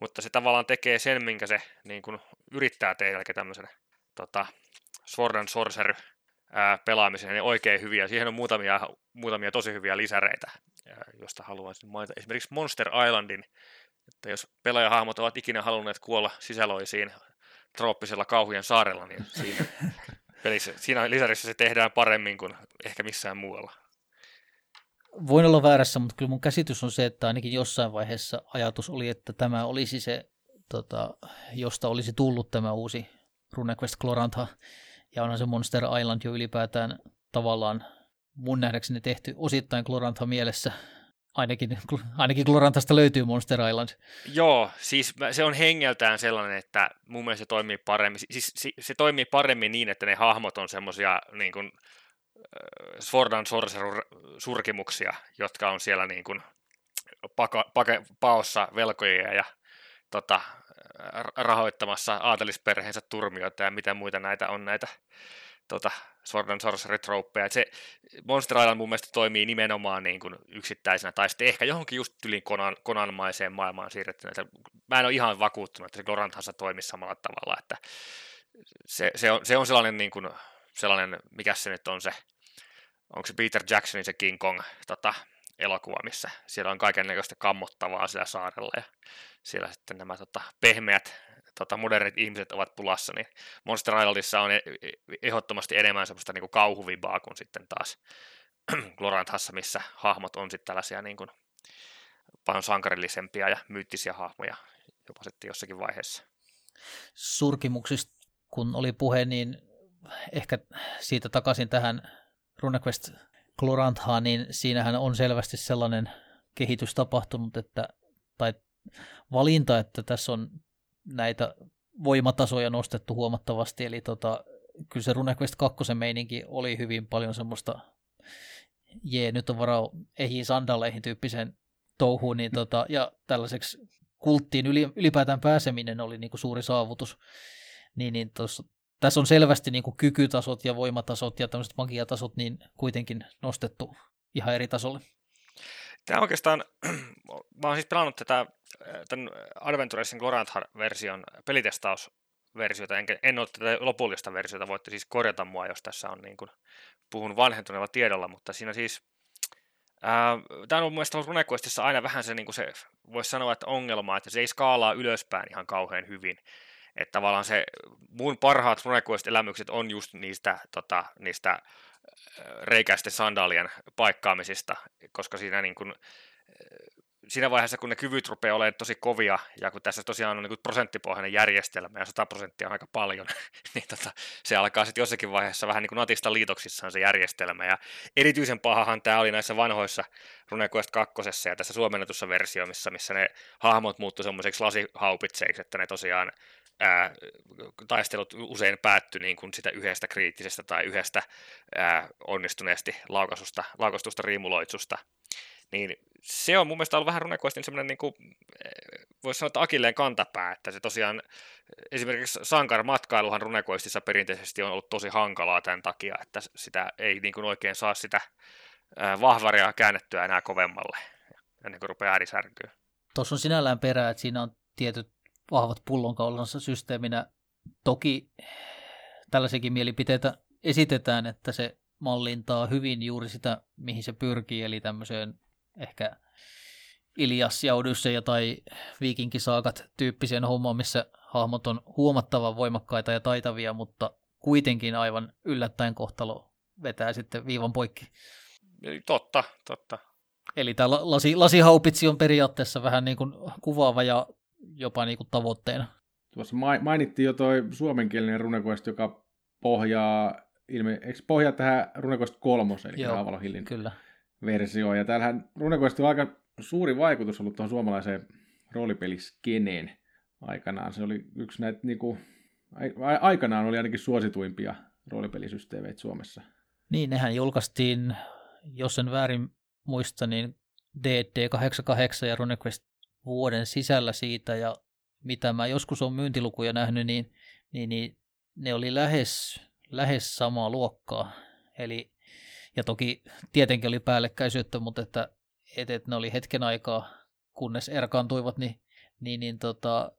Speaker 2: Mutta se tavallaan tekee sen, minkä se niin kun yrittää tehdä, eli tämmöisen tota, Sword and Sorcery pelaamiseen niin oikein hyviä. Siihen on muutamia, muutamia tosi hyviä lisäreitä, josta haluaisin mainita. Esimerkiksi Monster Islandin, että jos pelaajahahmot ovat ikinä halunneet kuolla sisäloisiin trooppisella kauhujen saarella, niin siinä, (laughs) pelissä, siinä lisärissä se tehdään paremmin kuin ehkä missään muualla.
Speaker 3: Voin olla väärässä, mutta kyllä mun käsitys on se, että ainakin jossain vaiheessa ajatus oli, että tämä olisi se, tota, josta olisi tullut tämä uusi RuneQuest Glorantha, ja onhan se Monster Island jo ylipäätään tavallaan mun nähdäkseni tehty osittain Glorantha mielessä, ainakin, (laughs) ainakin Glorantasta löytyy Monster Island.
Speaker 2: Joo, siis se on hengeltään sellainen, että mun mielestä se toimii paremmin. Siis se, toimii paremmin niin, että ne hahmot on semmoisia niin kuin, äh, Sword and surkimuksia, jotka on siellä niin kuin, paka, pake, paossa velkoja ja tota, rahoittamassa aatelisperheensä turmioita ja mitä muita näitä on näitä tota, Sword and Sorcery tropeja. Se Monster Island mun mielestä toimii nimenomaan niin kuin yksittäisenä, tai sitten ehkä johonkin just tylin konan, konanmaiseen maailmaan siirrettynä. Mä en ole ihan vakuuttunut, että se Gloranthansa toimii samalla tavalla, että se, se, on, se on sellainen, niin kuin, sellainen, mikä se nyt on se, onko se Peter Jacksonin se King Kong tota, elokuva, missä siellä on kaikenlaista kammottavaa siellä saarella ja siellä sitten nämä tota, pehmeät tota, modernit ihmiset ovat pulassa, niin Monster Islandissa on e-, e-, ehdottomasti enemmän semmoista niin kuin kauhuvibaa kuin sitten taas (clears throat) Gloranthassa, missä hahmot on sitten tällaisia niin kuin, paljon sankarillisempia ja myyttisiä hahmoja jopa sitten jossakin vaiheessa.
Speaker 3: Surkimuksista kun oli puhe, niin ehkä siitä takaisin tähän RuneQuest Gloranthaan, niin siinähän on selvästi sellainen kehitys tapahtunut, että, tai valinta, että tässä on näitä voimatasoja nostettu huomattavasti, eli tota, kyllä se RuneQuest 2 meininki oli hyvin paljon semmoista, jee, nyt on varau ehiin sandaleihin tyyppisen touhuun, niin tota, ja tällaiseksi kulttiin ylipäätään pääseminen oli niin kuin suuri saavutus, niin, niin tossa, tässä on selvästi niin kuin kykytasot ja voimatasot ja tämmöiset magiatasot niin kuitenkin nostettu ihan eri tasolle.
Speaker 2: Tämä oikeastaan, (clears throat) mä oon siis pelannut tätä tämän Adventuresin Gorantha-version pelitestausversiota, enkä, en ole tätä lopullista versiota, voitte siis korjata mua, jos tässä on niin kuin, puhun vanhentuneella tiedolla, mutta siinä siis, tämä on mun mielestä RuneQuestissa aina vähän se, niin kuin se voisi sanoa, että ongelma, että se ei skaalaa ylöspäin ihan kauhean hyvin, että tavallaan se mun parhaat RuneQuest-elämykset on just niistä, tota, niistä reikäisten sandaalien paikkaamisista, koska siinä niin kuin, siinä vaiheessa, kun ne kyvyt rupeaa olemaan tosi kovia, ja kun tässä tosiaan on niin prosenttipohjainen järjestelmä, ja 100 prosenttia on aika paljon, (laughs) niin tota, se alkaa sitten jossakin vaiheessa vähän niin kuin natista liitoksissaan se järjestelmä, ja erityisen pahahan tämä oli näissä vanhoissa RuneQuest 2. ja tässä suomennetussa versioissa, missä ne hahmot muuttu semmoiseksi lasihaupitseiksi, että ne tosiaan ää, taistelut usein päättyi niin kuin sitä yhdestä kriittisestä tai yhdestä ää, onnistuneesti laukastusta riimuloitsusta. Niin se on mun mielestä ollut vähän runequestin semmoinen, niin kuin, voisi sanoa, että akilleen kantapää, että se tosiaan, esimerkiksi Sankar-matkailuhan runequestissa perinteisesti on ollut tosi hankalaa tämän takia, että sitä ei niin kuin oikein saa sitä vahvaria käännettyä enää kovemmalle, ennen kuin rupeaa äärisärkyä.
Speaker 3: Tuossa on sinällään perää, että siinä on tietyt vahvat pullonkaulansa systeeminä. Toki tällaisiakin mielipiteitä esitetään, että se mallintaa hyvin juuri sitä, mihin se pyrkii, eli tämmöiseen ehkä Ilias ja Odysseja tai viikinkisaakat tyyppiseen hommaan, missä hahmot on huomattavan voimakkaita ja taitavia, mutta kuitenkin aivan yllättäen kohtalo vetää sitten viivan poikki.
Speaker 2: Totta, totta.
Speaker 3: Eli tämä lasi, lasihaupitsi on periaatteessa vähän niin kuin kuvaava ja jopa niin kuin tavoitteena.
Speaker 1: Tuossa mainittiin jo toi suomenkielinen runequest, joka pohjaa, ilme, eikö pohjaa tähän runequest kolmoseen, eli Avalon Hillin
Speaker 3: kyllä.
Speaker 1: Versioon. Ja täällähän runequest on aika suuri vaikutus ollut tuohon suomalaiseen roolipeliskeneen aikanaan. Se oli yksi näitä, niin kuin, aikanaan oli ainakin suosituimpia roolipelisysteemeitä Suomessa.
Speaker 3: Niin, nehän julkaistiin, jos en väärin muista, niin D&D 88 ja RuneQuest vuoden sisällä siitä, ja mitä mä joskus on myyntilukuja nähnyt, niin, niin, niin ne oli lähes, lähes samaa luokkaa. Eli, ja toki tietenkin oli päällekkäisyyttä, mutta että, että, ne oli hetken aikaa, kunnes erkaantuivat, niin, niin, niin tota,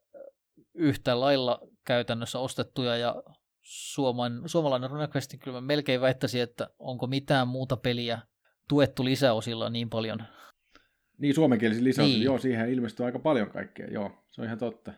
Speaker 3: yhtä lailla käytännössä ostettuja ja suomalainen, suomalainen RuneQuest, kyllä mä melkein väittäisin, että onko mitään muuta peliä tuettu lisäosilla niin paljon
Speaker 1: niin, suomenkielisiä lisäyksiä, niin. joo, siihen ilmestyy aika paljon kaikkea, joo, se on ihan totta.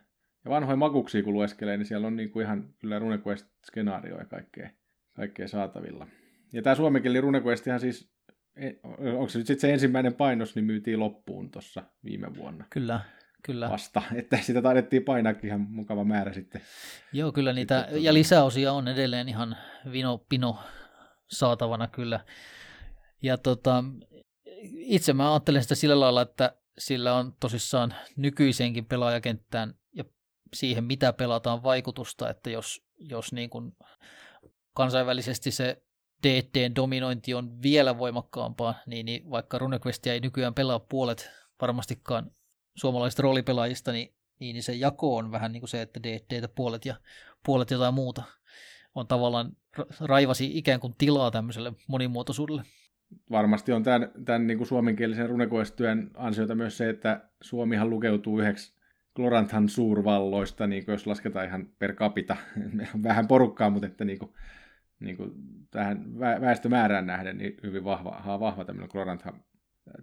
Speaker 1: Ja vanhoja makuksia kun lueskelee, niin siellä on niin kuin ihan kyllä RuneQuest-skenaario ja kaikkea, kaikkea saatavilla. Ja tämä suomenkielinen RuneQuest ihan siis, e, onko se nyt sitten se ensimmäinen painos, niin myytiin loppuun tuossa viime vuonna.
Speaker 3: Kyllä, kyllä.
Speaker 1: Vasta, että sitä taidettiin painaakin ihan mukava määrä sitten.
Speaker 3: Joo, kyllä niitä, sitten, ja lisäosia on edelleen ihan vino pino saatavana kyllä. Ja tota, itse mä ajattelen sitä sillä lailla, että sillä on tosissaan nykyiseenkin pelaajakenttään ja siihen, mitä pelataan vaikutusta, että jos, jos niin kuin kansainvälisesti se DTn dominointi on vielä voimakkaampaa, niin, niin vaikka RuneQuestia ei nykyään pelaa puolet varmastikaan suomalaisista roolipelaajista, niin, niin se jako on vähän niin kuin se, että DTtä puolet ja puolet jotain muuta on tavallaan raivasi ikään kuin tilaa tämmöiselle monimuotoisuudelle.
Speaker 1: Varmasti on tämän, tämän niin kuin suomenkielisen runekoistyön ansiota myös se, että Suomihan lukeutuu yhdeksi Gloranthan suurvalloista, niin kuin jos lasketaan ihan per capita, (laughs) vähän porukkaa, mutta että niin kuin, niin kuin tähän väestömäärään nähden niin hyvin vahva, vahva tämmöinen Gloranthan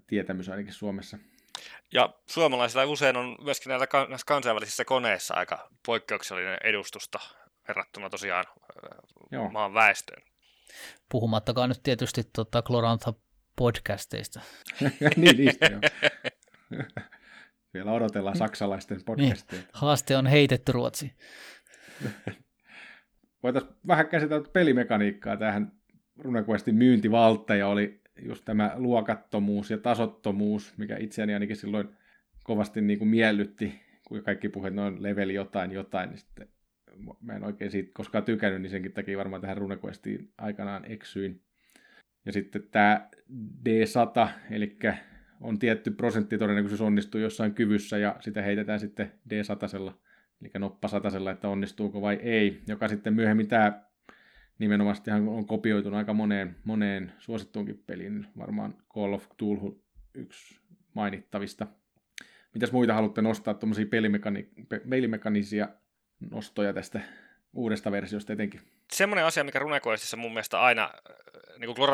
Speaker 1: tietämys ainakin Suomessa.
Speaker 2: Ja suomalaisilla usein on myöskin näillä, kansainvälisissä koneissa aika poikkeuksellinen edustusta verrattuna tosiaan Joo. maan väestöön.
Speaker 3: Puhumattakaan nyt tietysti tota Glorantha podcasteista. (laughs)
Speaker 1: niin, niistä jo. Vielä (laughs) odotellaan saksalaisten niin, podcasteja. Niin,
Speaker 3: haaste on heitetty Ruotsi. (laughs)
Speaker 1: Voitaisiin vähän käsitellä pelimekaniikkaa. Tähän RuneQuestin myyntivalttaja oli just tämä luokattomuus ja tasottomuus, mikä itseäni ainakin silloin kovasti niin kuin miellytti, kun kaikki puheet noin leveli jotain jotain, niin sitten mä en oikein siitä koskaan tykännyt, niin senkin takia varmaan tähän RuneQuestiin aikanaan eksyin. Ja sitten tämä D100, eli on tietty prosenttitodennäköisyys onnistuu jossain kyvyssä, ja sitä heitetään sitten D100, eli noppasatasella, että onnistuuko vai ei, joka sitten myöhemmin tämä nimenomaan on kopioitunut aika moneen, moneen suosittuunkin peliin, varmaan Call of Cthulhu yksi mainittavista. Mitäs muita haluatte nostaa tuommoisia pelimekani- pelimekanisisia nostoja tästä uudesta versiosta etenkin.
Speaker 2: Semmoinen asia, mikä Runequestissa mun mielestä aina, niin kuin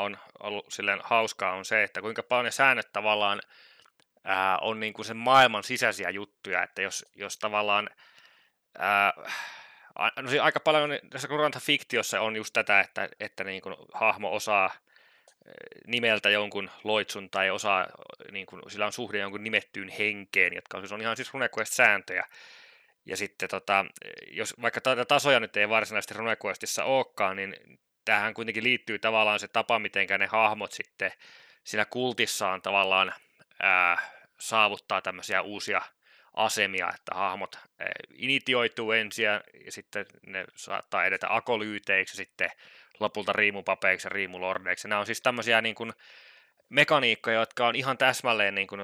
Speaker 2: on ollut silleen hauskaa, on se, että kuinka paljon ne säännöt tavallaan ää, on niin kuin sen maailman sisäisiä juttuja, että jos, jos tavallaan ää, no siis aika paljon tässä Glorantha-fiktiossa on just tätä, että, että niin kuin hahmo osaa nimeltä jonkun loitsun tai osaa, niin kuin, sillä on suhde jonkun nimettyyn henkeen, jotka on, siis on ihan siis RuneQuest-sääntöjä, ja sitten tota, jos vaikka tätä tasoja nyt ei varsinaisesti RuneQuestissa olekaan, niin tähän kuitenkin liittyy tavallaan se tapa, miten ne hahmot sitten siinä kultissaan tavallaan ää, saavuttaa tämmöisiä uusia asemia, että hahmot eh, initioituu ensin ja sitten ne saattaa edetä akolyyteiksi ja sitten lopulta riimupapeiksi ja riimulordeiksi. Nämä on siis tämmöisiä niin kuin, mekaniikkoja, jotka on ihan täsmälleen niin kuin,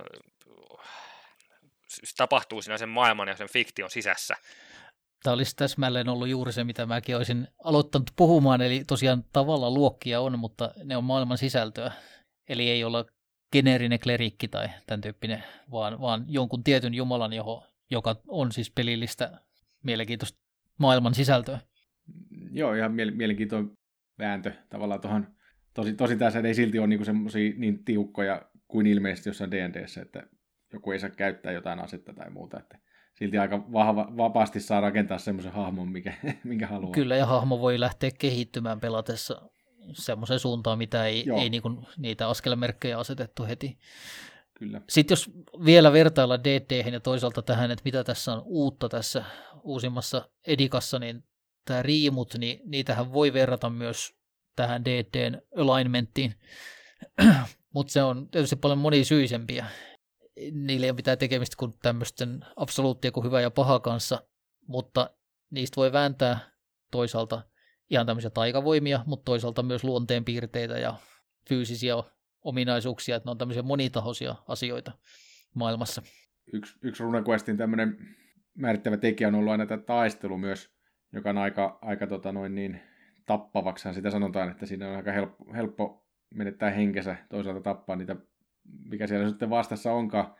Speaker 2: tapahtuu siinä sen maailman ja sen fiktion sisässä.
Speaker 3: Tämä olisi täsmälleen ollut juuri se, mitä mäkin olisin aloittanut puhumaan, eli tosiaan tavalla luokkia on, mutta ne on maailman sisältöä. Eli ei olla geneerinen klerikki tai tämän tyyppinen, vaan, vaan jonkun tietyn jumalan, joho, joka on siis pelillistä mielenkiintoista maailman sisältöä.
Speaker 1: Joo, ihan mielenkiintoinen vääntö tavallaan tuohon. Tosi, tosi tässä ei silti ole niinku semmoisia niin tiukkoja kuin ilmeisesti jossain D&Dssä, että joku ei saa käyttää jotain asetta tai muuta. Että silti aika vahva, vapaasti saa rakentaa semmoisen hahmon, mikä, (laughs) minkä haluaa.
Speaker 3: Kyllä, ja hahmo voi lähteä kehittymään pelatessa semmoisen suuntaan, mitä ei, ei niinku niitä askelmerkkejä asetettu heti.
Speaker 1: Kyllä.
Speaker 3: Sitten jos vielä vertailla dd ja toisaalta tähän, että mitä tässä on uutta tässä uusimmassa Edikassa, niin tämä riimut, niin niitähän voi verrata myös tähän DDn alignmenttiin, (clears throat) mutta se on tietysti paljon monisyisempiä. Niillä ei ole mitään tekemistä kuin tämmöisten absoluuttia kuin hyvä ja paha kanssa, mutta niistä voi vääntää toisaalta ihan tämmöisiä taikavoimia, mutta toisaalta myös luonteenpiirteitä ja fyysisiä ominaisuuksia, että ne on tämmöisiä monitahoisia asioita maailmassa.
Speaker 1: Yksi, yksi RuneQuestin tämmöinen määrittävä tekijä on ollut aina tämä taistelu myös, joka on aika, aika tota noin niin, tappavaksi. Sitä sanotaan, että siinä on aika helppo, helppo menettää henkensä, toisaalta tappaa niitä, mikä siellä sitten vastassa onkaan.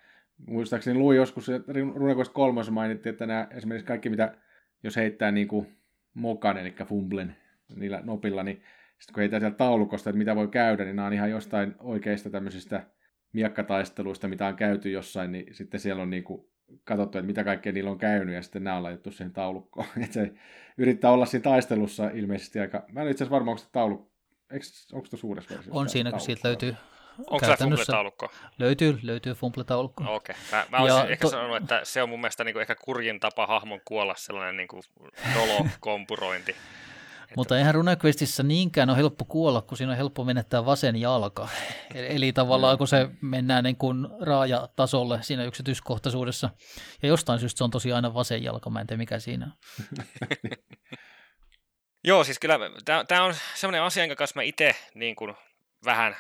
Speaker 1: Muistaakseni luin joskus, että RuneQuest 3 mainittiin, että nämä esimerkiksi kaikki, mitä jos heittää niin kuin mokan, eli fumblen niillä nopilla, niin sitten kun heittää sieltä taulukosta, että mitä voi käydä, niin nämä on ihan jostain oikeista tämmöisistä miekkataisteluista, mitä on käyty jossain, niin sitten siellä on niin kuin katsottu, että mitä kaikkea niillä on käynyt, ja sitten nämä on laitettu siihen taulukkoon. (laughs) että se yrittää olla siinä taistelussa ilmeisesti aika... Mä en itse asiassa varma, onko se taulukko. onko tuossa uudessa versiossa?
Speaker 3: On siinä, kun siitä löytyy
Speaker 2: Onko se Fumble-taulukko?
Speaker 3: Löytyy, löytyy Fumble-taulukko.
Speaker 2: Okei. Okay. Mä, mä olisin ehkä to... sanonut, että se on mun mielestä niin kuin ehkä kurjin tapa hahmon kuolla sellainen niin kuin kompurointi. (laughs)
Speaker 3: Mutta eihän RuneQuestissä niinkään ole helppo kuolla, kun siinä on helppo menettää vasen jalka. (laughs) Eli tavallaan kun se mennään niin kuin raajatasolle siinä yksityiskohtaisuudessa. Ja jostain syystä se on tosiaan aina vasen jalka, mä en tiedä mikä siinä on. (laughs)
Speaker 2: Joo, siis kyllä tämä on sellainen asia, jonka kanssa mä itse niin kuin vähän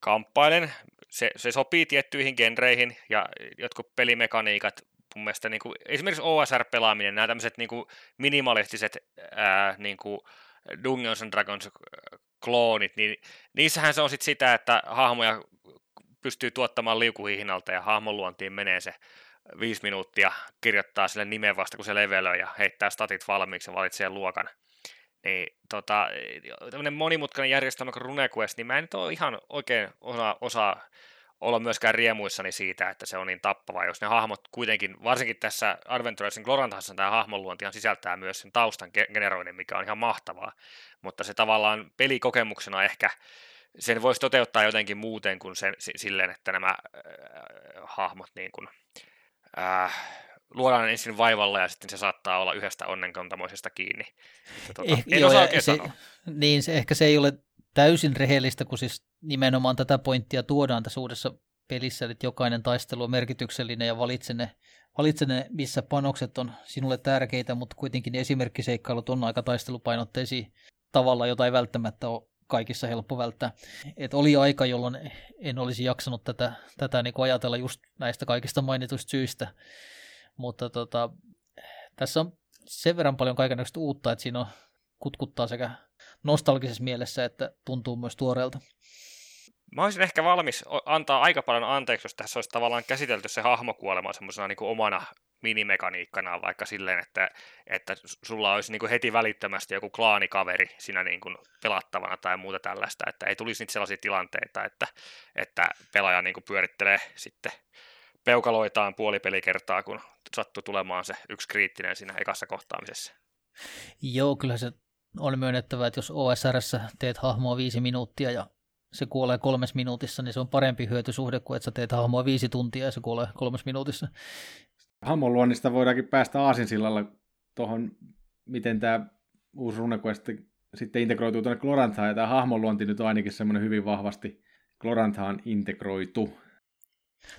Speaker 2: kamppailen. Se, se sopii tiettyihin genreihin ja jotkut pelimekaniikat mun mielestä niin kuin, esimerkiksi OSR-pelaaminen, nämä tämmöiset niin kuin minimalistiset ää, niin kuin Dungeons and Dragons kloonit, niin niissähän se on sitten sitä, että hahmoja pystyy tuottamaan liukuhihnalta ja hahmon luontiin menee se viisi minuuttia, kirjoittaa sille nimen vasta, kun se levelöi ja heittää statit valmiiksi ja valitsee luokan. Niin tota, tämmöinen monimutkainen järjestelmä kuin RuneQuest, niin mä en nyt ole ihan oikein osaa, osaa olla myöskään riemuissani siitä, että se on niin tappava, jos ne hahmot kuitenkin, varsinkin tässä Adventuresin Glorantassa tämä hahmonluontihan sisältää myös sen taustan generoinnin, mikä on ihan mahtavaa, mutta se tavallaan pelikokemuksena ehkä sen voisi toteuttaa jotenkin muuten kuin sen, silleen, että nämä äh, hahmot niin kuin, äh, luodaan ensin vaivalla ja sitten se saattaa olla yhdestä onnenkantamoisesta kiinni.
Speaker 3: tuota, eh, en joo, osaa se, Niin, se, ehkä se ei ole täysin rehellistä, kun siis nimenomaan tätä pointtia tuodaan tässä uudessa pelissä, että jokainen taistelu on merkityksellinen ja valitse ne, valitse ne, missä panokset on sinulle tärkeitä, mutta kuitenkin esimerkkiseikkailut on aika taistelupainotteisia tavalla, jota ei välttämättä ole kaikissa helppo välttää. Et oli aika, jolloin en olisi jaksanut tätä, tätä niin ajatella just näistä kaikista mainituista syistä, mutta tota, tässä on sen verran paljon kaikenlaista uutta, että siinä on kutkuttaa sekä nostalgisessa mielessä, että tuntuu myös tuoreelta.
Speaker 2: Mä olisin ehkä valmis antaa aika paljon anteeksi, jos tässä olisi tavallaan käsitelty se hahmokuolema semmoisena niin omana minimekaniikkana, vaikka silleen, että, että sulla olisi niin kuin heti välittömästi joku klaanikaveri siinä niin kuin pelattavana tai muuta tällaista, että ei tulisi niitä sellaisia tilanteita, että, että pelaaja niin kuin pyörittelee sitten peukaloitaan puolipelikertaa, kun sattuu tulemaan se yksi kriittinen siinä ekassa kohtaamisessa.
Speaker 3: Joo, kyllä se on myönnettävä, että jos OSRssä teet hahmoa viisi minuuttia ja se kuolee kolmes minuutissa, niin se on parempi hyötysuhde kuin että sä teet hahmoa viisi tuntia ja se kuolee kolmes minuutissa.
Speaker 1: Hahmon luonnista voidaankin päästä aasinsillalla tuohon, miten tämä uusi RuneQuest sitten integroituu tuonne Gloranthaan, ja tämä hahmon luonti nyt on ainakin semmoinen hyvin vahvasti Gloranthaan integroitu.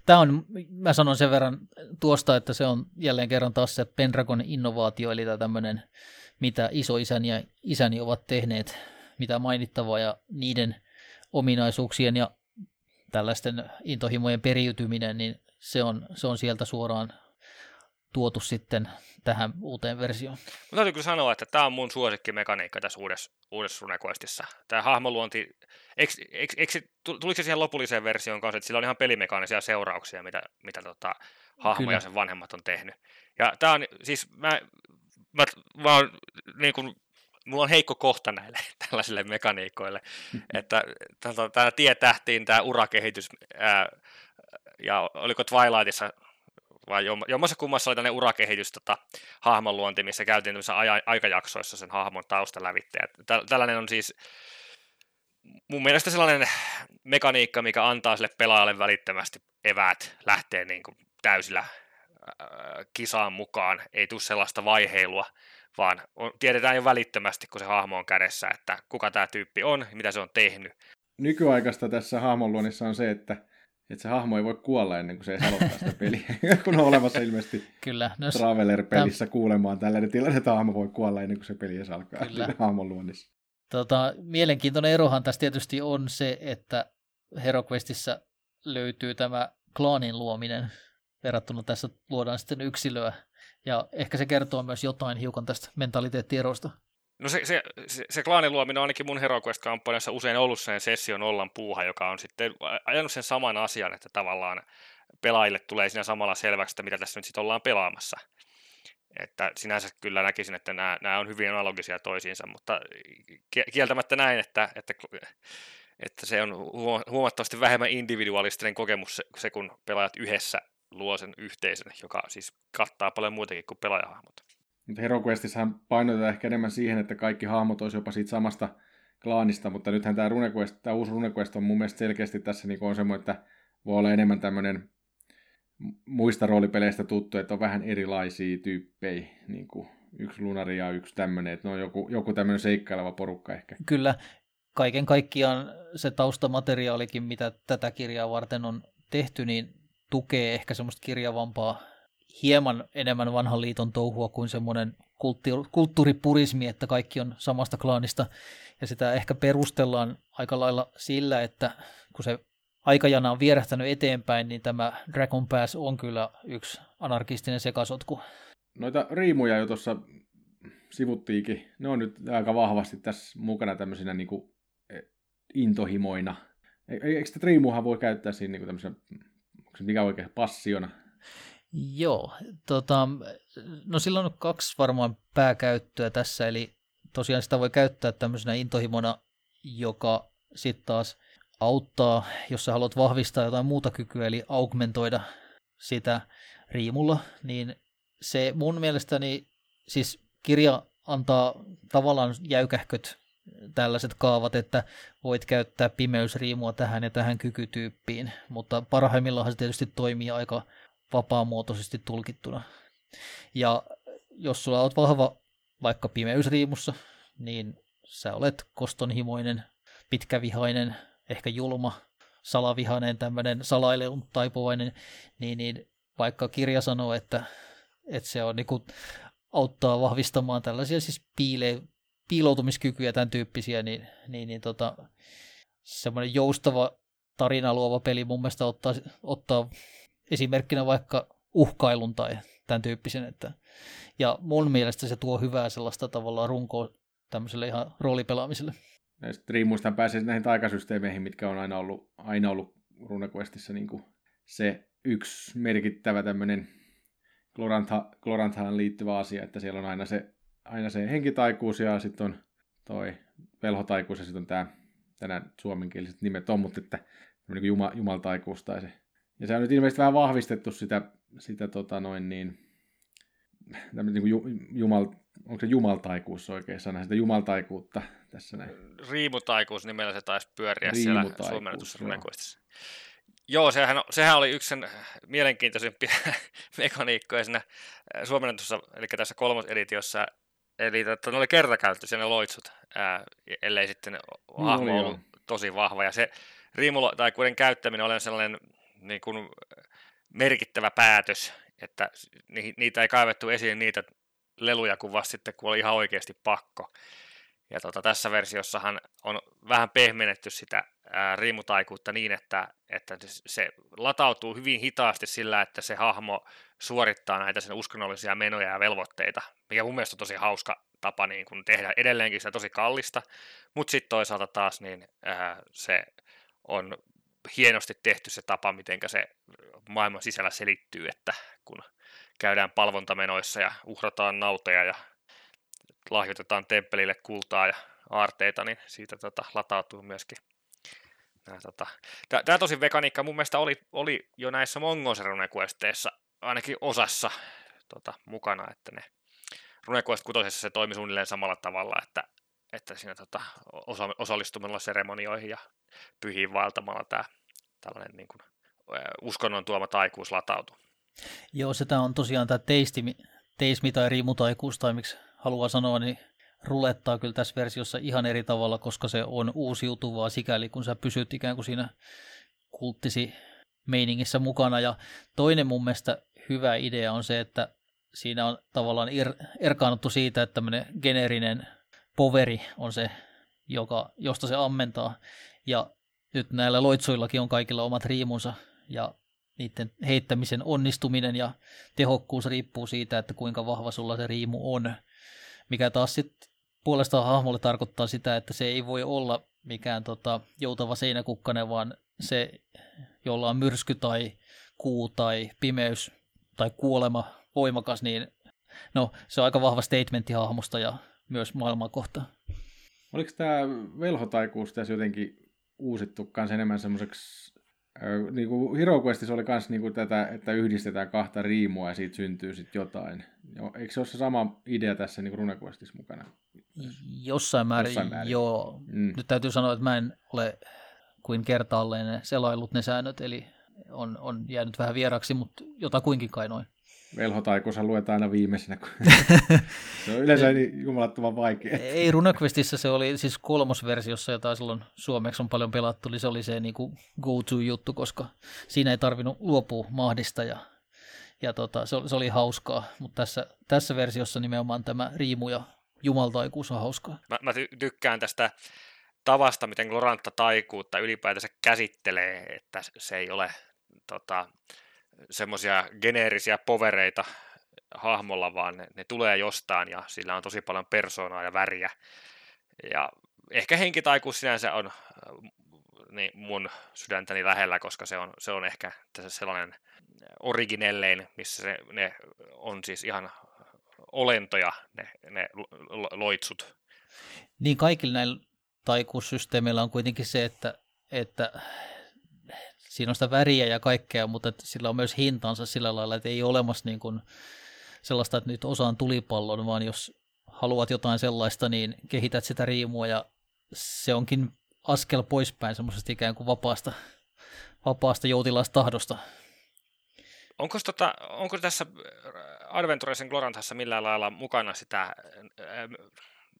Speaker 3: Tämä on, mä sanon sen verran tuosta, että se on jälleen kerran taas se Pendragon innovaatio, eli tämä tämmöinen, mitä isoisäni ja isäni ovat tehneet, mitä mainittavaa, ja niiden ominaisuuksien ja tällaisten intohimojen periytyminen, niin se on, se on sieltä suoraan tuotu sitten tähän uuteen versioon.
Speaker 2: Mutta täytyy kyllä sanoa, että tämä on mun suosikkimekaniikka tässä uudessa, uudessa RuneQuestissa. Tämä hahmoluonti, tuliko se siihen lopulliseen versioon kanssa, että sillä on ihan pelimekaanisia seurauksia, mitä, mitä tota, hahmo kyllä. ja sen vanhemmat on tehnyt. Ja tämä on, siis mä, mä, mä oon, niin kuin, mulla on heikko kohta näille (laughs) tällaisille mekaniikoille, (laughs) että tämä tie tähtiin, tämä urakehitys, ää, ja oliko Twilightissa vai jommassa kummassa oli tällainen urakehitys tota, hahmonluonti, missä käytiin aja, aikajaksoissa sen hahmon tausta lävitte. Tällainen on siis mun mielestä sellainen mekaniikka, mikä antaa sille pelaajalle välittömästi eväät lähteä niin kuin täysillä äh, kisaan mukaan. Ei tule sellaista vaiheilua, vaan on, tiedetään jo välittömästi, kun se hahmo on kädessä, että kuka tämä tyyppi on, mitä se on tehnyt.
Speaker 1: Nykyaikaista tässä hahmonluonnissa on se, että että se hahmo ei voi kuolla ennen kuin se ei aloittaa sitä peliä, (laughs) kun on olemassa ilmeisesti
Speaker 3: Kyllä.
Speaker 1: No, Traveler-pelissä Täm... kuulemaan tällainen tilanne, että hahmo voi kuolla ennen kuin se peli alkaa Kyllä. (laughs) hahmon luonnissa.
Speaker 3: Tota, mielenkiintoinen erohan tässä tietysti on se, että HeroQuestissa löytyy tämä klaanin luominen, verrattuna tässä luodaan sitten yksilöä, ja ehkä se kertoo myös jotain hiukan tästä mentaliteettierosta.
Speaker 2: No se, se, se, se klaanin luominen on ainakin mun HeroQuest-kampanjassa usein ollut sen session ollan puuha, joka on sitten ajanut sen saman asian, että tavallaan pelaajille tulee siinä samalla selväksi, että mitä tässä nyt sitten ollaan pelaamassa. Että sinänsä kyllä näkisin, että nämä, nämä on hyvin analogisia toisiinsa, mutta kieltämättä näin, että, että, että se on huomattavasti vähemmän individualistinen kokemus se, kun pelaajat yhdessä luo sen yhteisön, joka siis kattaa paljon muutakin kuin pelaajahahmot.
Speaker 1: Mutta HeroQuestissahan painotetaan ehkä enemmän siihen, että kaikki hahmot olisi jopa siitä samasta klaanista, mutta nythän tämä, RuneQuest, tämä uusi RuneQuest on mun mielestä selkeästi tässä niin on semmoinen, että voi olla enemmän tämmöinen muista roolipeleistä tuttu, että on vähän erilaisia tyyppejä, niin kuin yksi lunari ja yksi tämmöinen, että ne on joku, joku tämmöinen seikkaileva porukka ehkä.
Speaker 3: Kyllä, kaiken kaikkiaan se taustamateriaalikin, mitä tätä kirjaa varten on tehty, niin tukee ehkä semmoista kirjavampaa hieman enemmän vanhan liiton touhua kuin semmoinen kulttuuripurismi, että kaikki on samasta klaanista. Ja sitä ehkä perustellaan aika lailla sillä, että kun se aikajana on vierähtänyt eteenpäin, niin tämä Dragon Pass on kyllä yksi anarkistinen sekasotku.
Speaker 1: Noita riimuja jo tuossa sivuttiinkin. Ne on nyt aika vahvasti tässä mukana tämmöisinä niin kuin e, intohimoina. E, e, eikö sitä riimuahan voi käyttää siinä niin kuin tämmöisenä, mikä oikein, passiona?
Speaker 3: Joo, tota, no silloin on kaksi varmaan pääkäyttöä tässä, eli tosiaan sitä voi käyttää tämmöisenä intohimona, joka sitten taas auttaa, jos sä haluat vahvistaa jotain muuta kykyä, eli augmentoida sitä riimulla, niin se mun mielestäni, siis kirja antaa tavallaan jäykähköt tällaiset kaavat, että voit käyttää pimeysriimua tähän ja tähän kykytyyppiin, mutta parhaimmillaan se tietysti toimii aika vapaamuotoisesti tulkittuna. Ja jos sulla on vahva vaikka pimeysriimussa, niin sä olet kostonhimoinen, pitkävihainen, ehkä julma, salavihainen, tämmöinen salailun taipuvainen, niin, niin vaikka kirja sanoo, että, että se on niin kuin, auttaa vahvistamaan tällaisia siis piile, piiloutumiskykyjä, tämän tyyppisiä, niin, niin, niin tota, semmoinen joustava tarina luova peli mun mielestä ottaa, ottaa esimerkkinä vaikka uhkailun tai tämän tyyppisen. Että, ja mun mielestä se tuo hyvää sellaista tavallaan runkoa tämmöiselle ihan roolipelaamiselle.
Speaker 1: Näistä riimuista pääsee näihin taikasysteemeihin, mitkä on aina ollut, aina ollut RuneQuestissa niin se yksi merkittävä tämmöinen Glorantha, Gloranthaan liittyvä asia, että siellä on aina se, aina se henkitaikuus ja sitten on toi velhotaikuus ja sitten on tämä tänään suomenkieliset nimet on, mutta että niin juma, jumaltaikuus tai se ja se on nyt ilmeisesti vähän vahvistettu sitä, sitä tota noin niin, niin kuin jumal, onko se jumaltaikuus oikein sana, sitä jumaltaikuutta tässä näin.
Speaker 2: Riimutaikuus nimellä se taisi pyöriä siellä suomennetussa runenkoistissa. Joo, sehän, sehän oli yksi sen mielenkiintoisimpia (laughs) mekaniikkoja siinä suomennetussa, eli tässä kolmoseditiossa, eli että ne oli kertakäyttöisiä ne loitsut, ää, ellei sitten hahmo ollut tosi vahva, ja se riimulla tai käyttäminen oli sellainen niin kuin merkittävä päätös, että niitä ei kaivettu esiin niitä leluja kuin vasta sitten, kun oli ihan oikeasti pakko. Ja tota, tässä versiossahan on vähän pehmennetty sitä ää, riimutaikuutta niin, että, että se latautuu hyvin hitaasti sillä, että se hahmo suorittaa näitä sen uskonnollisia menoja ja velvoitteita, mikä mun mielestä on tosi hauska tapa niin kun tehdä edelleenkin sitä tosi kallista, mutta sitten toisaalta taas niin ää, se on hienosti tehty se tapa, miten se maailman sisällä selittyy, että kun käydään palvontamenoissa ja uhrataan nauteja ja lahjoitetaan temppelille kultaa ja aarteita, niin siitä tota, latautuu myöskin Nää, tota. Tämä tosi vekaniikka mun mielestä oli, oli jo näissä runequesteissa ainakin osassa tota, mukana, että ne runequest kutosessa se toimi suunnilleen samalla tavalla, että, että siinä tota, osa, osallistumalla seremonioihin ja pyhiin vaeltamalla tämä tällainen niin kuin, uskonnon tuoma taikuus latautuu.
Speaker 3: Joo, sitä on tosiaan tämä teisti, teismi tai riimutaikuus tai miksi haluaa sanoa, niin rulettaa kyllä tässä versiossa ihan eri tavalla, koska se on uusiutuvaa sikäli, kun sä pysyt ikään kuin siinä kulttisi meiningissä mukana. Ja toinen mun mielestä hyvä idea on se, että siinä on tavallaan er, erkaannuttu siitä, että tämmöinen geneerinen poveri on se, joka, josta se ammentaa. Ja nyt näillä loitsuillakin on kaikilla omat riimunsa ja niiden heittämisen onnistuminen ja tehokkuus riippuu siitä, että kuinka vahva sulla se riimu on. Mikä taas sitten puolestaan hahmolle tarkoittaa sitä, että se ei voi olla mikään tota, joutava seinäkukkanen, vaan se, jolla on myrsky tai kuu tai pimeys tai kuolema voimakas, niin no, se on aika vahva statementti hahmosta ja myös maailmaa kohtaan.
Speaker 1: Oliko tämä velhotaikuus tässä jotenkin uusittu kanssa enemmän semmoiseksi niin kuin Hero Questissa oli myös niin kuin tätä, että yhdistetään kahta riimua ja siitä syntyy sitten jotain. Eikö se ole se sama idea tässä niin RuneQuestissa mukana?
Speaker 3: Jossain määrin, Jossain määrin. joo. Mm. Nyt täytyy sanoa, että mä en ole kuin kertaalleen selailut ne säännöt, eli on, on jäänyt vähän vieraksi, mutta jotakuinkin kai noin
Speaker 1: velhotaikossa luetaan aina viimeisenä, (laughs) se on yleensä niin jumalattoman vaikea.
Speaker 3: Ei, RuneQuestissa se oli siis kolmosversiossa, jota silloin suomeksi on paljon pelattu, niin se oli se niin kuin go-to-juttu, koska siinä ei tarvinnut luopua mahdista ja, ja tota, se, oli, se oli hauskaa, mutta tässä, tässä versiossa nimenomaan tämä riimu ja jumaltaikuus on hauskaa.
Speaker 2: Mä, mä ty- tykkään tästä tavasta, miten Glorantta taikuutta ylipäätänsä käsittelee, että se ei ole tota, semmoisia geneerisiä povereita hahmolla, vaan ne, ne tulee jostain ja sillä on tosi paljon persoonaa ja väriä. Ja ehkä henkitaikuus sinänsä on äh, niin mun sydäntäni lähellä, koska se on, se on ehkä sellainen originellein, missä se, ne on siis ihan olentoja, ne, ne loitsut.
Speaker 3: Niin kaikilla näillä taikuussysteemeillä on kuitenkin se, että, että siinä on sitä väriä ja kaikkea, mutta sillä on myös hintansa sillä lailla, että ei ole olemassa niin kuin sellaista, että nyt osaan tulipallon, vaan jos haluat jotain sellaista, niin kehität sitä riimua ja se onkin askel poispäin semmoisesta ikään kuin vapaasta, vapaasta joutilaista tahdosta.
Speaker 2: Onko, tota, onko tässä Adventureisen Glorantassa millään lailla mukana sitä,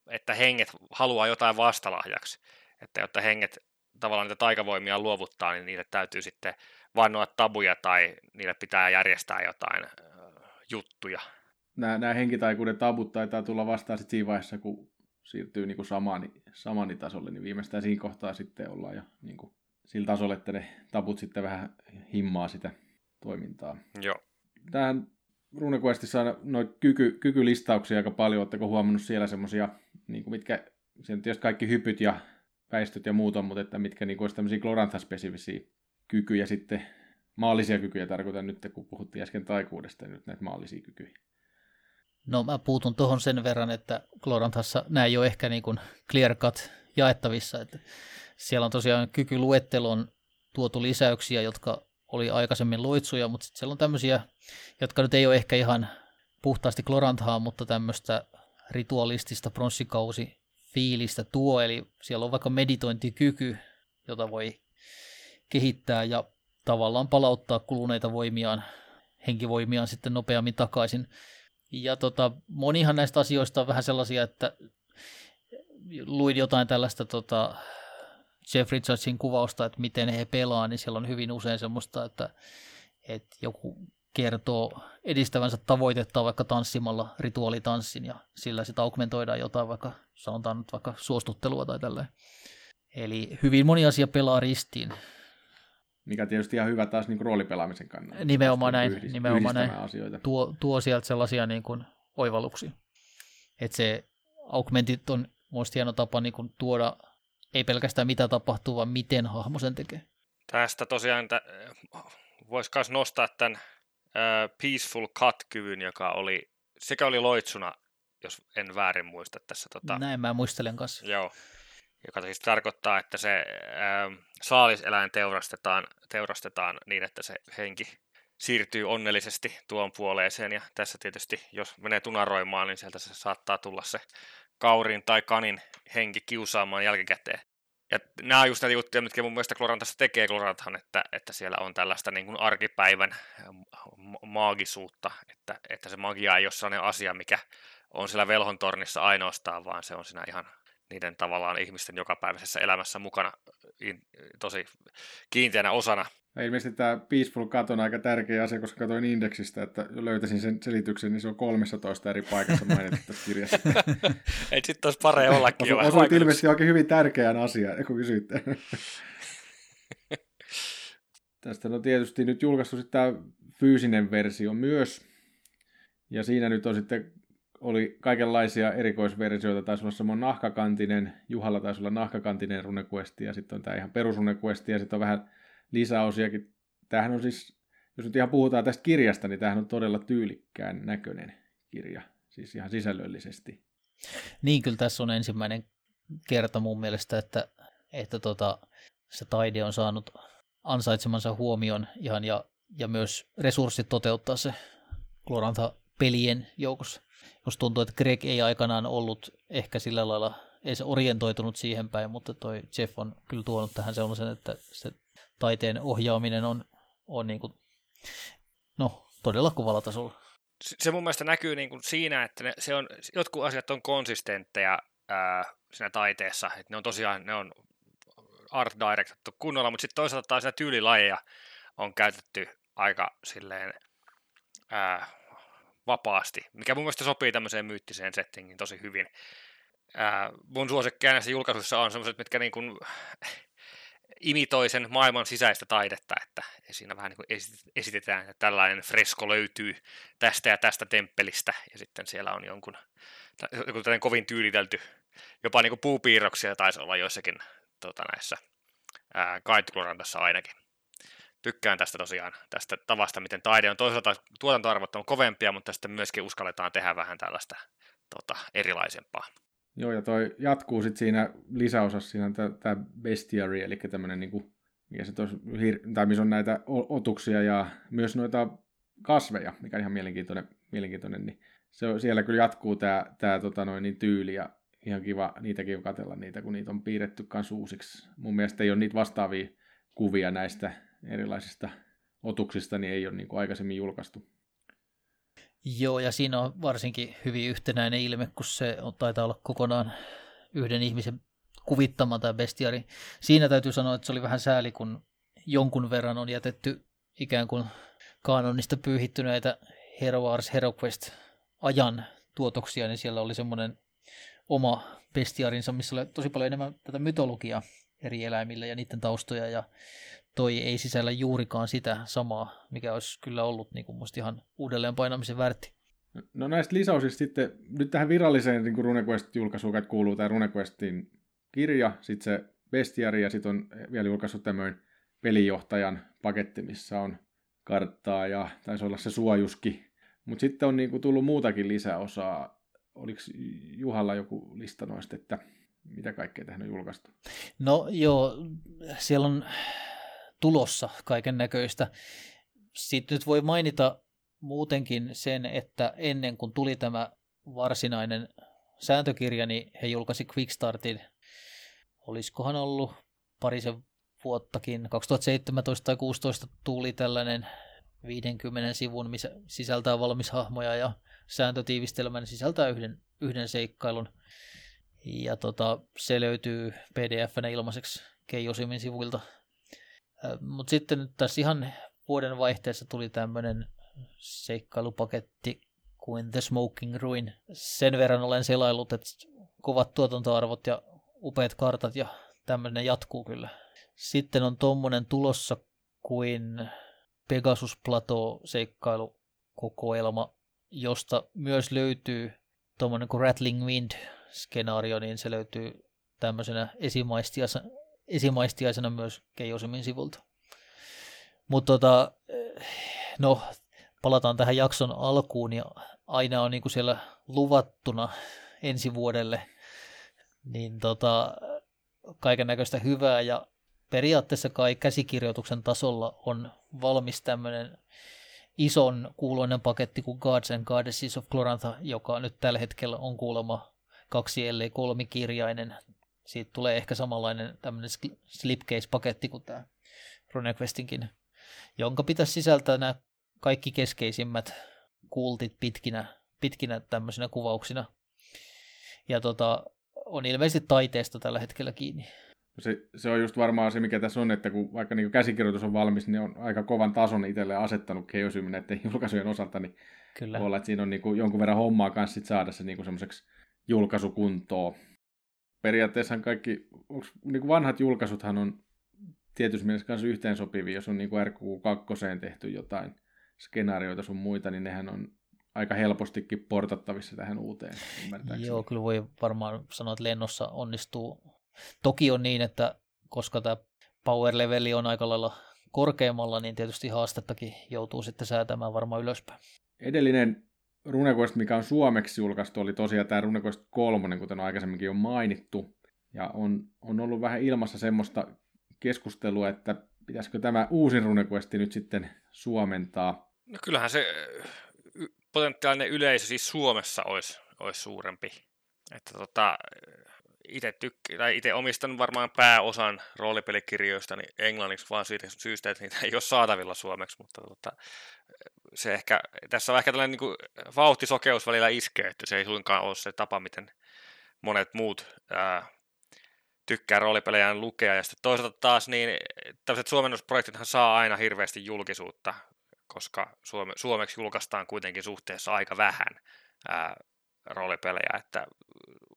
Speaker 2: että henget haluaa jotain vastalahjaksi? Että jotta henget tavallaan niitä taikavoimia luovuttaa, niin niille täytyy sitten vannoa tabuja tai niille pitää järjestää jotain juttuja.
Speaker 1: Nämä, nämä henkitaikuuden tabut taitaa tulla vastaan sitten siinä vaiheessa, kun siirtyy niin kuin samani, samani tasolle, niin viimeistään siinä kohtaa sitten ollaan jo niin kuin sillä tasolla, että ne tabut sitten vähän himmaa sitä toimintaa.
Speaker 2: Joo.
Speaker 1: Tähän RuneQuestissa on noin kyky, kykylistauksia aika paljon. Oletteko huomannut siellä semmoisia, niin mitkä, se tietysti kaikki hypyt ja väistöt ja muut on, mutta että mitkä niin olisi tämmöisiä Glorantha-spesifisiä kykyjä sitten, maallisia kykyjä tarkoitan nyt, kun puhuttiin äsken taikuudesta, nyt näitä maallisia kykyjä.
Speaker 3: No mä puutun tuohon sen verran, että Gloranthassa nämä ei ole ehkä niin kuin clear cut jaettavissa, että siellä on tosiaan kykyluettelon tuotu lisäyksiä, jotka oli aikaisemmin loitsuja, mutta sitten siellä on tämmöisiä, jotka nyt ei ole ehkä ihan puhtaasti Gloranthaa, mutta tämmöistä ritualistista pronssikausi fiilistä tuo, eli siellä on vaikka meditointikyky, jota voi kehittää ja tavallaan palauttaa kuluneita voimiaan, henkivoimiaan sitten nopeammin takaisin. Ja tota, monihan näistä asioista on vähän sellaisia, että luin jotain tällaista tota, Jeff Richardsin kuvausta, että miten he pelaa, niin siellä on hyvin usein semmoista, että, että joku kertoo edistävänsä tavoitetta vaikka tanssimalla rituaalitanssin ja sillä sitten augmentoidaan jotain vaikka sanotaan nyt vaikka suostuttelua tai tälleen. Eli hyvin moni asia pelaa ristiin.
Speaker 1: Mikä tietysti ihan hyvä taas niin kuin roolipelaamisen kannalta.
Speaker 3: Nimenomaan näin. Yhdist- nimenomaan näin.
Speaker 1: Asioita.
Speaker 3: Tuo, tuo sieltä sellaisia niin kuin oivalluksia. Että se augmentit on muista hieno tapa niin kuin tuoda ei pelkästään mitä tapahtuu, vaan miten hahmo sen tekee.
Speaker 2: Tästä tosiaan t- voisi myös nostaa tämän Peaceful Cut-kyvyn, joka oli, sekä oli loitsuna, jos en väärin muista tässä. Tota,
Speaker 3: Näin mä muistelen kanssa.
Speaker 2: Joo, joka siis tarkoittaa, että se äh, saaliseläin teurastetaan, teurastetaan niin, että se henki siirtyy onnellisesti tuon puoleeseen. Ja tässä tietysti, jos menee tunaroimaan, niin sieltä se saattaa tulla se kaurin tai kanin henki kiusaamaan jälkikäteen. Ja nämä on just näitä juttuja, mitkä mun mielestä Klorantassa tekee Kloranthan, että, että siellä on tällaista niin kuin arkipäivän maagisuutta, että, että se magia ei ole sellainen asia, mikä on siellä velhon tornissa ainoastaan, vaan se on siinä ihan niiden tavallaan ihmisten jokapäiväisessä elämässä mukana tosi kiinteänä osana.
Speaker 1: Ja ilmeisesti tämä Peaceful Cut on aika tärkeä asia, koska katsoin indeksistä, että löytäisin sen selityksen, niin se on 13 eri paikassa mainittu tässä kirjassa. (laughs)
Speaker 2: Ei sitten olisi paree ollakin jo
Speaker 1: vähän Osuit ilmeisesti oikein hyvin tärkeään asiaan, kun kysyitte. (laughs) Tästä on tietysti nyt julkaistu sitten tämä fyysinen versio myös. Ja siinä nyt on sitten oli kaikenlaisia erikoisversioita. Taisi olla semmoinen nahkakantinen, Juhalla taisi olla nahkakantinen runequesti, ja sitten on tämä ihan perusrunequesti, ja sitten on vähän lisäosiakin. Tämähän on siis, jos nyt ihan puhutaan tästä kirjasta, niin tämähän on todella tyylikkään näköinen kirja, siis ihan sisällöllisesti.
Speaker 3: Niin, kyllä tässä on ensimmäinen kerta mun mielestä, että, että tota, se taide on saanut ansaitsemansa huomion ihan ja, ja myös resurssit toteuttaa se Glorantha pelien joukossa. Jos tuntuu, että Greg ei aikanaan ollut ehkä sillä lailla ei se orientoitunut siihen päin, mutta toi Jeff on kyllä tuonut tähän sellaisen, että se taiteen ohjaaminen on, on niin kuin, no, todella kuvalla tasolla.
Speaker 2: Se mun mielestä näkyy niin kuin siinä, että ne, se on, jotkut asiat on konsistentteja ää, siinä taiteessa, että ne on tosiaan, ne on art directettu kunnolla, mutta sitten toisaalta taas tyylilajeja on käytetty aika silleen ää, vapaasti, mikä mun mielestä sopii tämmöiseen myyttiseen settingin tosi hyvin. Ää, mun suosikkeja näissä julkaisuissa on semmoiset, mitkä niin kuin (laughs) imitoi sen maailman sisäistä taidetta, että siinä vähän niin esitetään, että tällainen fresko löytyy tästä ja tästä temppelistä, ja sitten siellä on jonkun, joku kovin tyylitelty, jopa niin kuin puupiirroksia taisi olla joissakin tota, näissä Kaitlurantassa ainakin. Tykkään tästä tosiaan, tästä tavasta, miten taide on toisaalta tuotantoarvot on kovempia, mutta sitten myöskin uskalletaan tehdä vähän tällaista tota, erilaisempaa.
Speaker 1: Joo, ja toi jatkuu sitten siinä lisäosassa, siinä tämä bestiary, eli tämmöinen niinku, mikä se tos, tai missä on näitä otuksia ja myös noita kasveja, mikä on ihan mielenkiintoinen, mielenkiintoinen niin se siellä kyllä jatkuu tämä tää, tota noin, niin tyyli ja ihan kiva niitäkin katsella niitä, kun niitä on piirretty kans uusiksi. Mun mielestä ei ole niitä vastaavia kuvia näistä erilaisista otuksista, niin ei ole niin kuin aikaisemmin julkaistu.
Speaker 3: Joo, ja siinä on varsinkin hyvin yhtenäinen ilme, kun se on, taitaa olla kokonaan yhden ihmisen kuvittama tämä bestiari. Siinä täytyy sanoa, että se oli vähän sääli, kun jonkun verran on jätetty ikään kuin kanonista pyyhittyneitä Hero Wars, Hero Quest ajan tuotoksia, niin siellä oli semmoinen oma bestiarinsa, missä oli tosi paljon enemmän tätä mytologiaa eri eläimille ja niiden taustoja, ja toi ei sisällä juurikaan sitä samaa, mikä olisi kyllä ollut niin kuin musta ihan uudelleen painamisen väärti.
Speaker 1: No näistä lisäosista sitten, nyt tähän viralliseen niin RuneQuest-julkaisuun kuuluu tämä RuneQuestin kirja, sitten se bestiari ja sitten on vielä julkaissut tämmöinen pelijohtajan paketti, missä on karttaa ja taisi olla se suojuski. Mutta sitten on niinku tullut muutakin lisäosaa. Oliko Juhalla joku lista noista, että mitä kaikkea tähän on julkaistu?
Speaker 3: No joo, siellä on tulossa kaiken näköistä. Sitten nyt voi mainita muutenkin sen, että ennen kuin tuli tämä varsinainen sääntökirja, niin he julkaisi Quickstartin. Olisikohan ollut parisen vuottakin, 2017 tai 2016 tuli tällainen 50 sivun, missä sisältää valmishahmoja ja sääntötiivistelmän sisältää yhden, yhden seikkailun. Ja tota, se löytyy pdf ilmaiseksi Keijosimin sivuilta mutta sitten nyt tässä ihan vuoden vaihteessa tuli tämmöinen seikkailupaketti kuin The Smoking Ruin. Sen verran olen selailut, että kovat tuotantoarvot ja upeat kartat ja tämmöinen jatkuu kyllä. Sitten on tommonen tulossa kuin Pegasus Plateau seikkailukokoelma, josta myös löytyy tuommoinen kuin Rattling Wind skenaario, niin se löytyy tämmöisenä esimaistiaisena, esimaistiaisena myös Keijosimin sivulta. Mutta tota, no, palataan tähän jakson alkuun ja aina on niin kuin siellä luvattuna ensi vuodelle niin tota, kaiken näköistä hyvää ja periaatteessa kai käsikirjoituksen tasolla on valmis tämmöinen ison kuuloinen paketti kuin Gods and Goddesses of Glorantha, joka nyt tällä hetkellä on kuulemma kaksi ellei kolmikirjainen. Siitä tulee ehkä samanlainen tämmöinen slipcase-paketti kuin tämä RuneQuestinkin, jonka pitäisi sisältää nämä kaikki keskeisimmät kultit pitkinä, pitkinä tämmöisinä kuvauksina. Ja tota, on ilmeisesti taiteesta tällä hetkellä kiinni.
Speaker 1: Se, se on just varmaan se, mikä tässä on, että kun vaikka niin käsikirjoitus on valmis, niin on aika kovan tason itselleen asettanut Keosymi näiden (laughs) julkaisujen osalta, niin Kyllä. voi olla, että siinä on niin kuin jonkun verran hommaa kanssa sit saada se niin semmoiseksi julkaisukuntoon. Periaatteessa kaikki, onks, niin vanhat julkaisuthan on tietysti mielessä kanssa yhteensopivia, jos on niin kuin RQ2 tehty jotain skenaarioita sun muita, niin nehän on aika helpostikin portattavissa tähän uuteen,
Speaker 3: Joo, kyllä voi varmaan sanoa, että lennossa onnistuu. Toki on niin, että koska tämä power leveli on aika lailla korkeammalla, niin tietysti haastettakin joutuu sitten säätämään varmaan ylöspäin.
Speaker 1: Edellinen RuneQuest, mikä on suomeksi julkaistu, oli tosiaan tämä RuneQuest 3, kuten aikaisemminkin on mainittu. Ja on, on ollut vähän ilmassa semmoista keskustelua, että pitäisikö tämä uusi RuneQuest nyt sitten suomentaa.
Speaker 2: No kyllähän se potentiaalinen yleisö siis Suomessa olisi, olisi suurempi. Että tota, itse tykk- tai itse omistan varmaan pääosan roolipelikirjoista niin englanniksi vaan siitä syystä, että niitä ei ole saatavilla suomeksi, mutta tota, se ehkä, tässä on ehkä tällainen niin vauhtisokeus välillä iskee, että se ei suinkaan ole se tapa, miten monet muut ää, tykkää roolipelejään lukea. Ja sitten toisaalta taas niin tällaiset suomennusprojektithan saa aina hirveästi julkisuutta koska suome, suomeksi julkaistaan kuitenkin suhteessa aika vähän ää, roolipelejä, että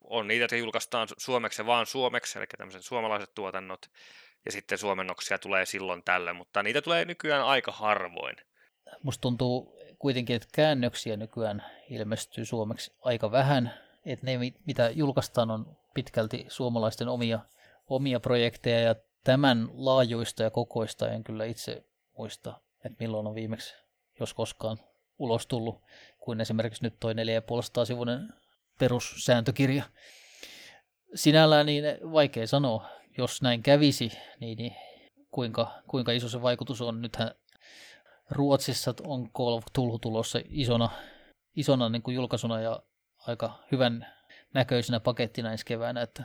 Speaker 2: on niitä, että julkaistaan suomeksi vaan suomeksi, eli tämmöiset suomalaiset tuotannot, ja sitten suomennoksia tulee silloin tällä, mutta niitä tulee nykyään aika harvoin.
Speaker 3: Musta tuntuu kuitenkin, että käännöksiä nykyään ilmestyy suomeksi aika vähän, että ne, mitä julkaistaan, on pitkälti suomalaisten omia, omia projekteja, ja tämän laajuista ja kokoista en kyllä itse muista että milloin on viimeksi, jos koskaan, ulos tullut, kuin esimerkiksi nyt toi 4500 sivuinen perussääntökirja. Sinällään niin vaikea sanoa, jos näin kävisi, niin, niin kuinka, kuinka iso se vaikutus on. Nythän Ruotsissa on Call of Tulhu tulossa isona, isona niin kuin julkaisuna ja aika hyvän näköisenä pakettina ensi keväänä, että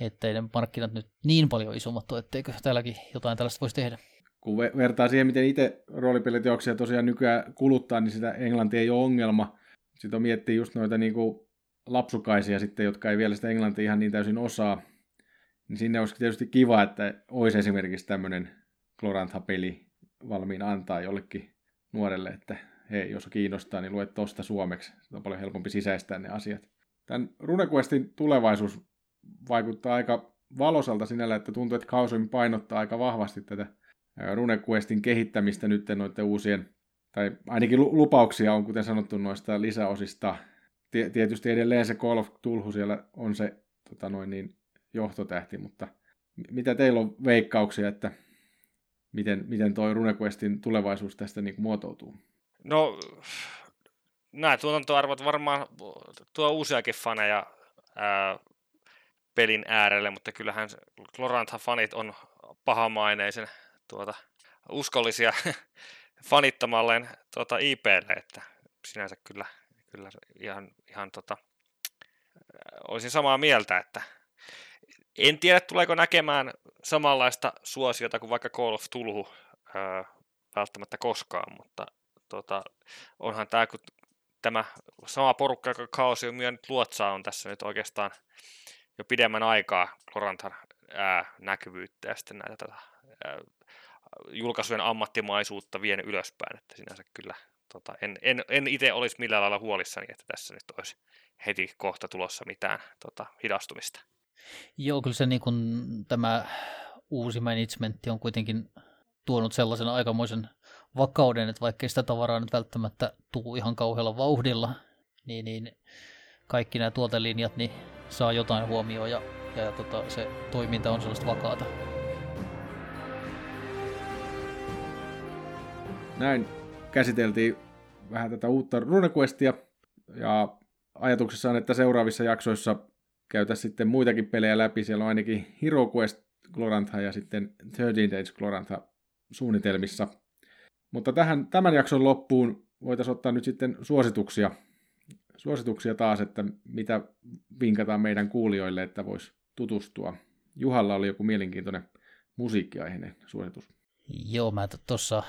Speaker 3: ettei ne markkinat nyt niin paljon isommat ole, etteikö täälläkin jotain tällaista voisi tehdä
Speaker 1: kun vertaa siihen, miten itse roolipeliteoksia tosiaan nykyään kuluttaa, niin sitä englanti ei ole ongelma. Sitten on miettiä just noita niin kuin lapsukaisia sitten, jotka ei vielä sitä englantia ihan niin täysin osaa. Niin sinne olisi tietysti kiva, että olisi esimerkiksi tämmöinen Glorantha-peli valmiin antaa jollekin nuorelle, että hei, jos kiinnostaa, niin luet tosta suomeksi. Se on paljon helpompi sisäistää ne asiat. Tämän RuneQuestin tulevaisuus vaikuttaa aika valosalta sinällä, että tuntuu, että Kausoin painottaa aika vahvasti tätä RuneQuestin kehittämistä nyt noiden uusien, tai ainakin lupauksia on, kuten sanottu, noista lisäosista. Tietysti edelleen se Call of Tulhu siellä on se tota noin niin, johtotähti, mutta mitä teillä on veikkauksia, että miten, miten toi RuneQuestin tulevaisuus tästä niin muotoutuu?
Speaker 2: No, nämä tuotantoarvot varmaan tuo uusiakin faneja ää, pelin äärelle, mutta kyllähän Glorantha-fanit on pahamaineisen tuota, uskollisia (laughs) fanittamalleen tuota IPlle, että sinänsä kyllä, kyllä ihan, ihan tota, olisin samaa mieltä, että en tiedä tuleeko näkemään samanlaista suosiota kuin vaikka Call of Tulhu öö, välttämättä koskaan, mutta tota, onhan tämä, kun tämä sama porukka, joka Chaos on nyt luotsaa, on tässä nyt oikeastaan jo pidemmän aikaa Lorantan ää, näkyvyyttä ja sitten näitä tätä, ää, julkaisujen ammattimaisuutta vien ylöspäin, että sinänsä kyllä tota, en, en, en itse olisi millään lailla huolissani, että tässä nyt olisi heti kohta tulossa mitään tota, hidastumista.
Speaker 3: Joo, kyllä se niin kuin, tämä uusi managementti on kuitenkin tuonut sellaisen aikamoisen vakauden, että vaikka sitä tavaraa nyt välttämättä tuu ihan kauhealla vauhdilla, niin, niin kaikki nämä tuotelinjat niin saa jotain huomioon ja, ja, ja tota, se toiminta on sellaista vakaata.
Speaker 1: Näin käsiteltiin vähän tätä uutta RuneQuestia ja ajatuksessa on, että seuraavissa jaksoissa käytäisiin sitten muitakin pelejä läpi. Siellä on ainakin Hero Quest Glorantha ja sitten 13 Days Glorantha suunnitelmissa. Mutta tähän, tämän jakson loppuun voitaisiin ottaa nyt sitten suosituksia, suosituksia taas, että mitä vinkataan meidän kuulijoille, että voisi tutustua. Juhalla oli joku mielenkiintoinen musiikkiaiheinen suositus.
Speaker 3: Joo, mä tuossa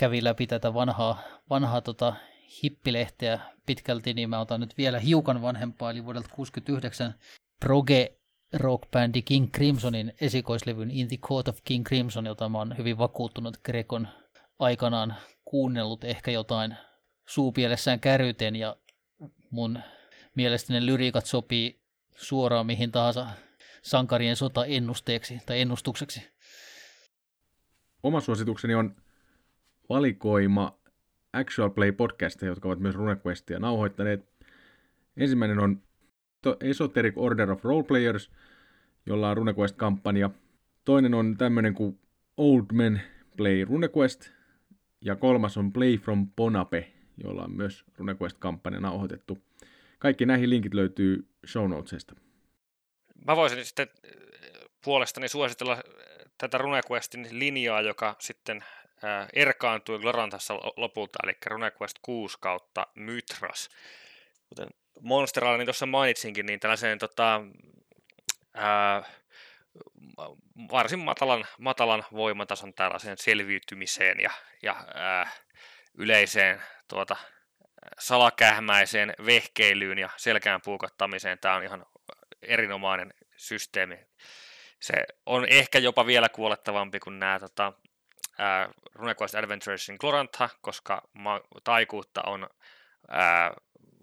Speaker 3: kävin läpi tätä vanhaa, vanhaa tota hippilehteä pitkälti, niin mä otan nyt vielä hiukan vanhempaa, eli vuodelta 69 proge rockbändi King Crimsonin esikoislevyn In the Court of King Crimson, jota mä oon hyvin vakuuttunut Grekon aikanaan kuunnellut ehkä jotain suupielessään kärryten ja mun mielestäni lyriikat sopii suoraan mihin tahansa sankarien sota ennusteeksi tai ennustukseksi.
Speaker 1: Oma suositukseni on valikoima Actual Play podcasteja, jotka ovat myös RuneQuestia nauhoittaneet. Ensimmäinen on Esoteric Order of Roleplayers, jolla on RuneQuest-kampanja. Toinen on tämmöinen kuin Old Men Play RuneQuest. Ja kolmas on Play from Ponape, jolla on myös RuneQuest-kampanja nauhoitettu. Kaikki näihin linkit löytyy show notesista.
Speaker 2: Mä voisin sitten äh, puolestani suositella äh, tätä RuneQuestin linjaa, joka sitten äh, erkaantui Glorantassa lopulta, eli RuneQuest 6 kautta Mythras. Kuten Monster niin tuossa mainitsinkin, niin tällaiseen tota, ää, varsin matalan, matalan voimatason tällaiseen selviytymiseen ja, ja ää, yleiseen tuota, salakähmäiseen vehkeilyyn ja selkään puukottamiseen. Tämä on ihan erinomainen systeemi. Se on ehkä jopa vielä kuolettavampi kuin nämä tota, ää, RuneQuest Adventuresin Glorantha, koska ma- taikuutta on ää,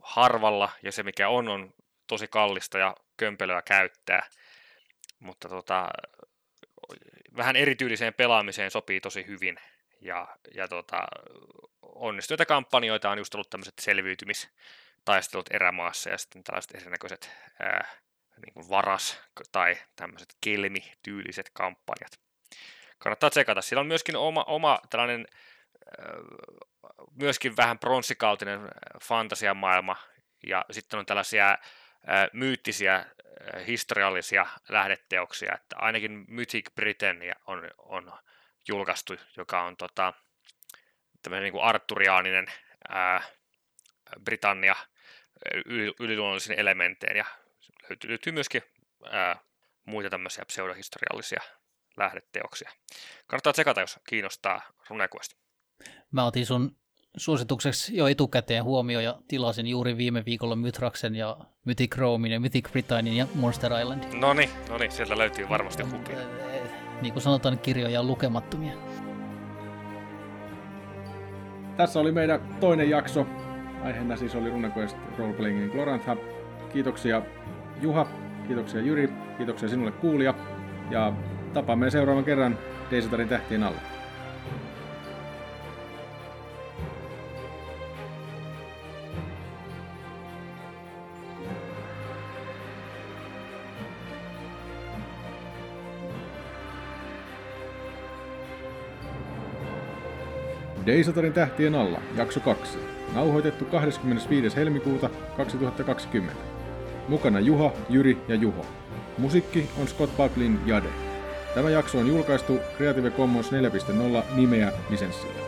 Speaker 2: harvalla ja se mikä on on tosi kallista ja kömpelöä käyttää. Mutta tota, vähän erityyliseen pelaamiseen sopii tosi hyvin. Ja, ja tota, onnistuneita kampanjoita on just ollut tämmöiset selviytymistaistelut erämaassa ja sitten tällaiset erinäköiset ää, niin varas- tai tämmöiset kelmi-tyyliset kampanjat. Kannattaa tsekata. Siellä on myöskin oma, oma tällainen myöskin vähän pronssikautinen fantasiamaailma, ja sitten on tällaisia myyttisiä historiallisia lähdeteoksia, että ainakin Mythic Britannia on, on julkaistu, joka on tota, tämmöinen niin kuin arturiaaninen ää, Britannia yliluonnollisiin elementein, ja löytyy, löytyy myöskin ää, muita tämmöisiä pseudohistoriallisia lähdeteoksia. Kannattaa tsekata, jos kiinnostaa RuneQuest.
Speaker 3: Mä otin sun suositukseksi jo etukäteen huomioon ja tilasin juuri viime viikolla Mythraksen ja Mythic Romin ja Mythic Britannian ja Monster Islandin.
Speaker 2: No niin, no niin, sieltä löytyy varmasti hupia.
Speaker 3: Niin kuin sanotaan, kirjoja on lukemattomia.
Speaker 1: Tässä oli meidän toinen jakso. Aiheena siis oli RuneQuest Roleplayingin Glorantha. Kiitoksia Juha, kiitoksia Jyri, kiitoksia sinulle kuulija. Ja tapaamme seuraavan kerran Deisatarin tähtien alla. Deisatarin tähtien alla, jakso 2. Nauhoitettu 25. helmikuuta 2020. Mukana Juha, Jyri ja Juho. Musiikki on Scott Bucklin Jade. Tämä jakso on julkaistu Creative Commons 4.0 nimeä lisenssillä.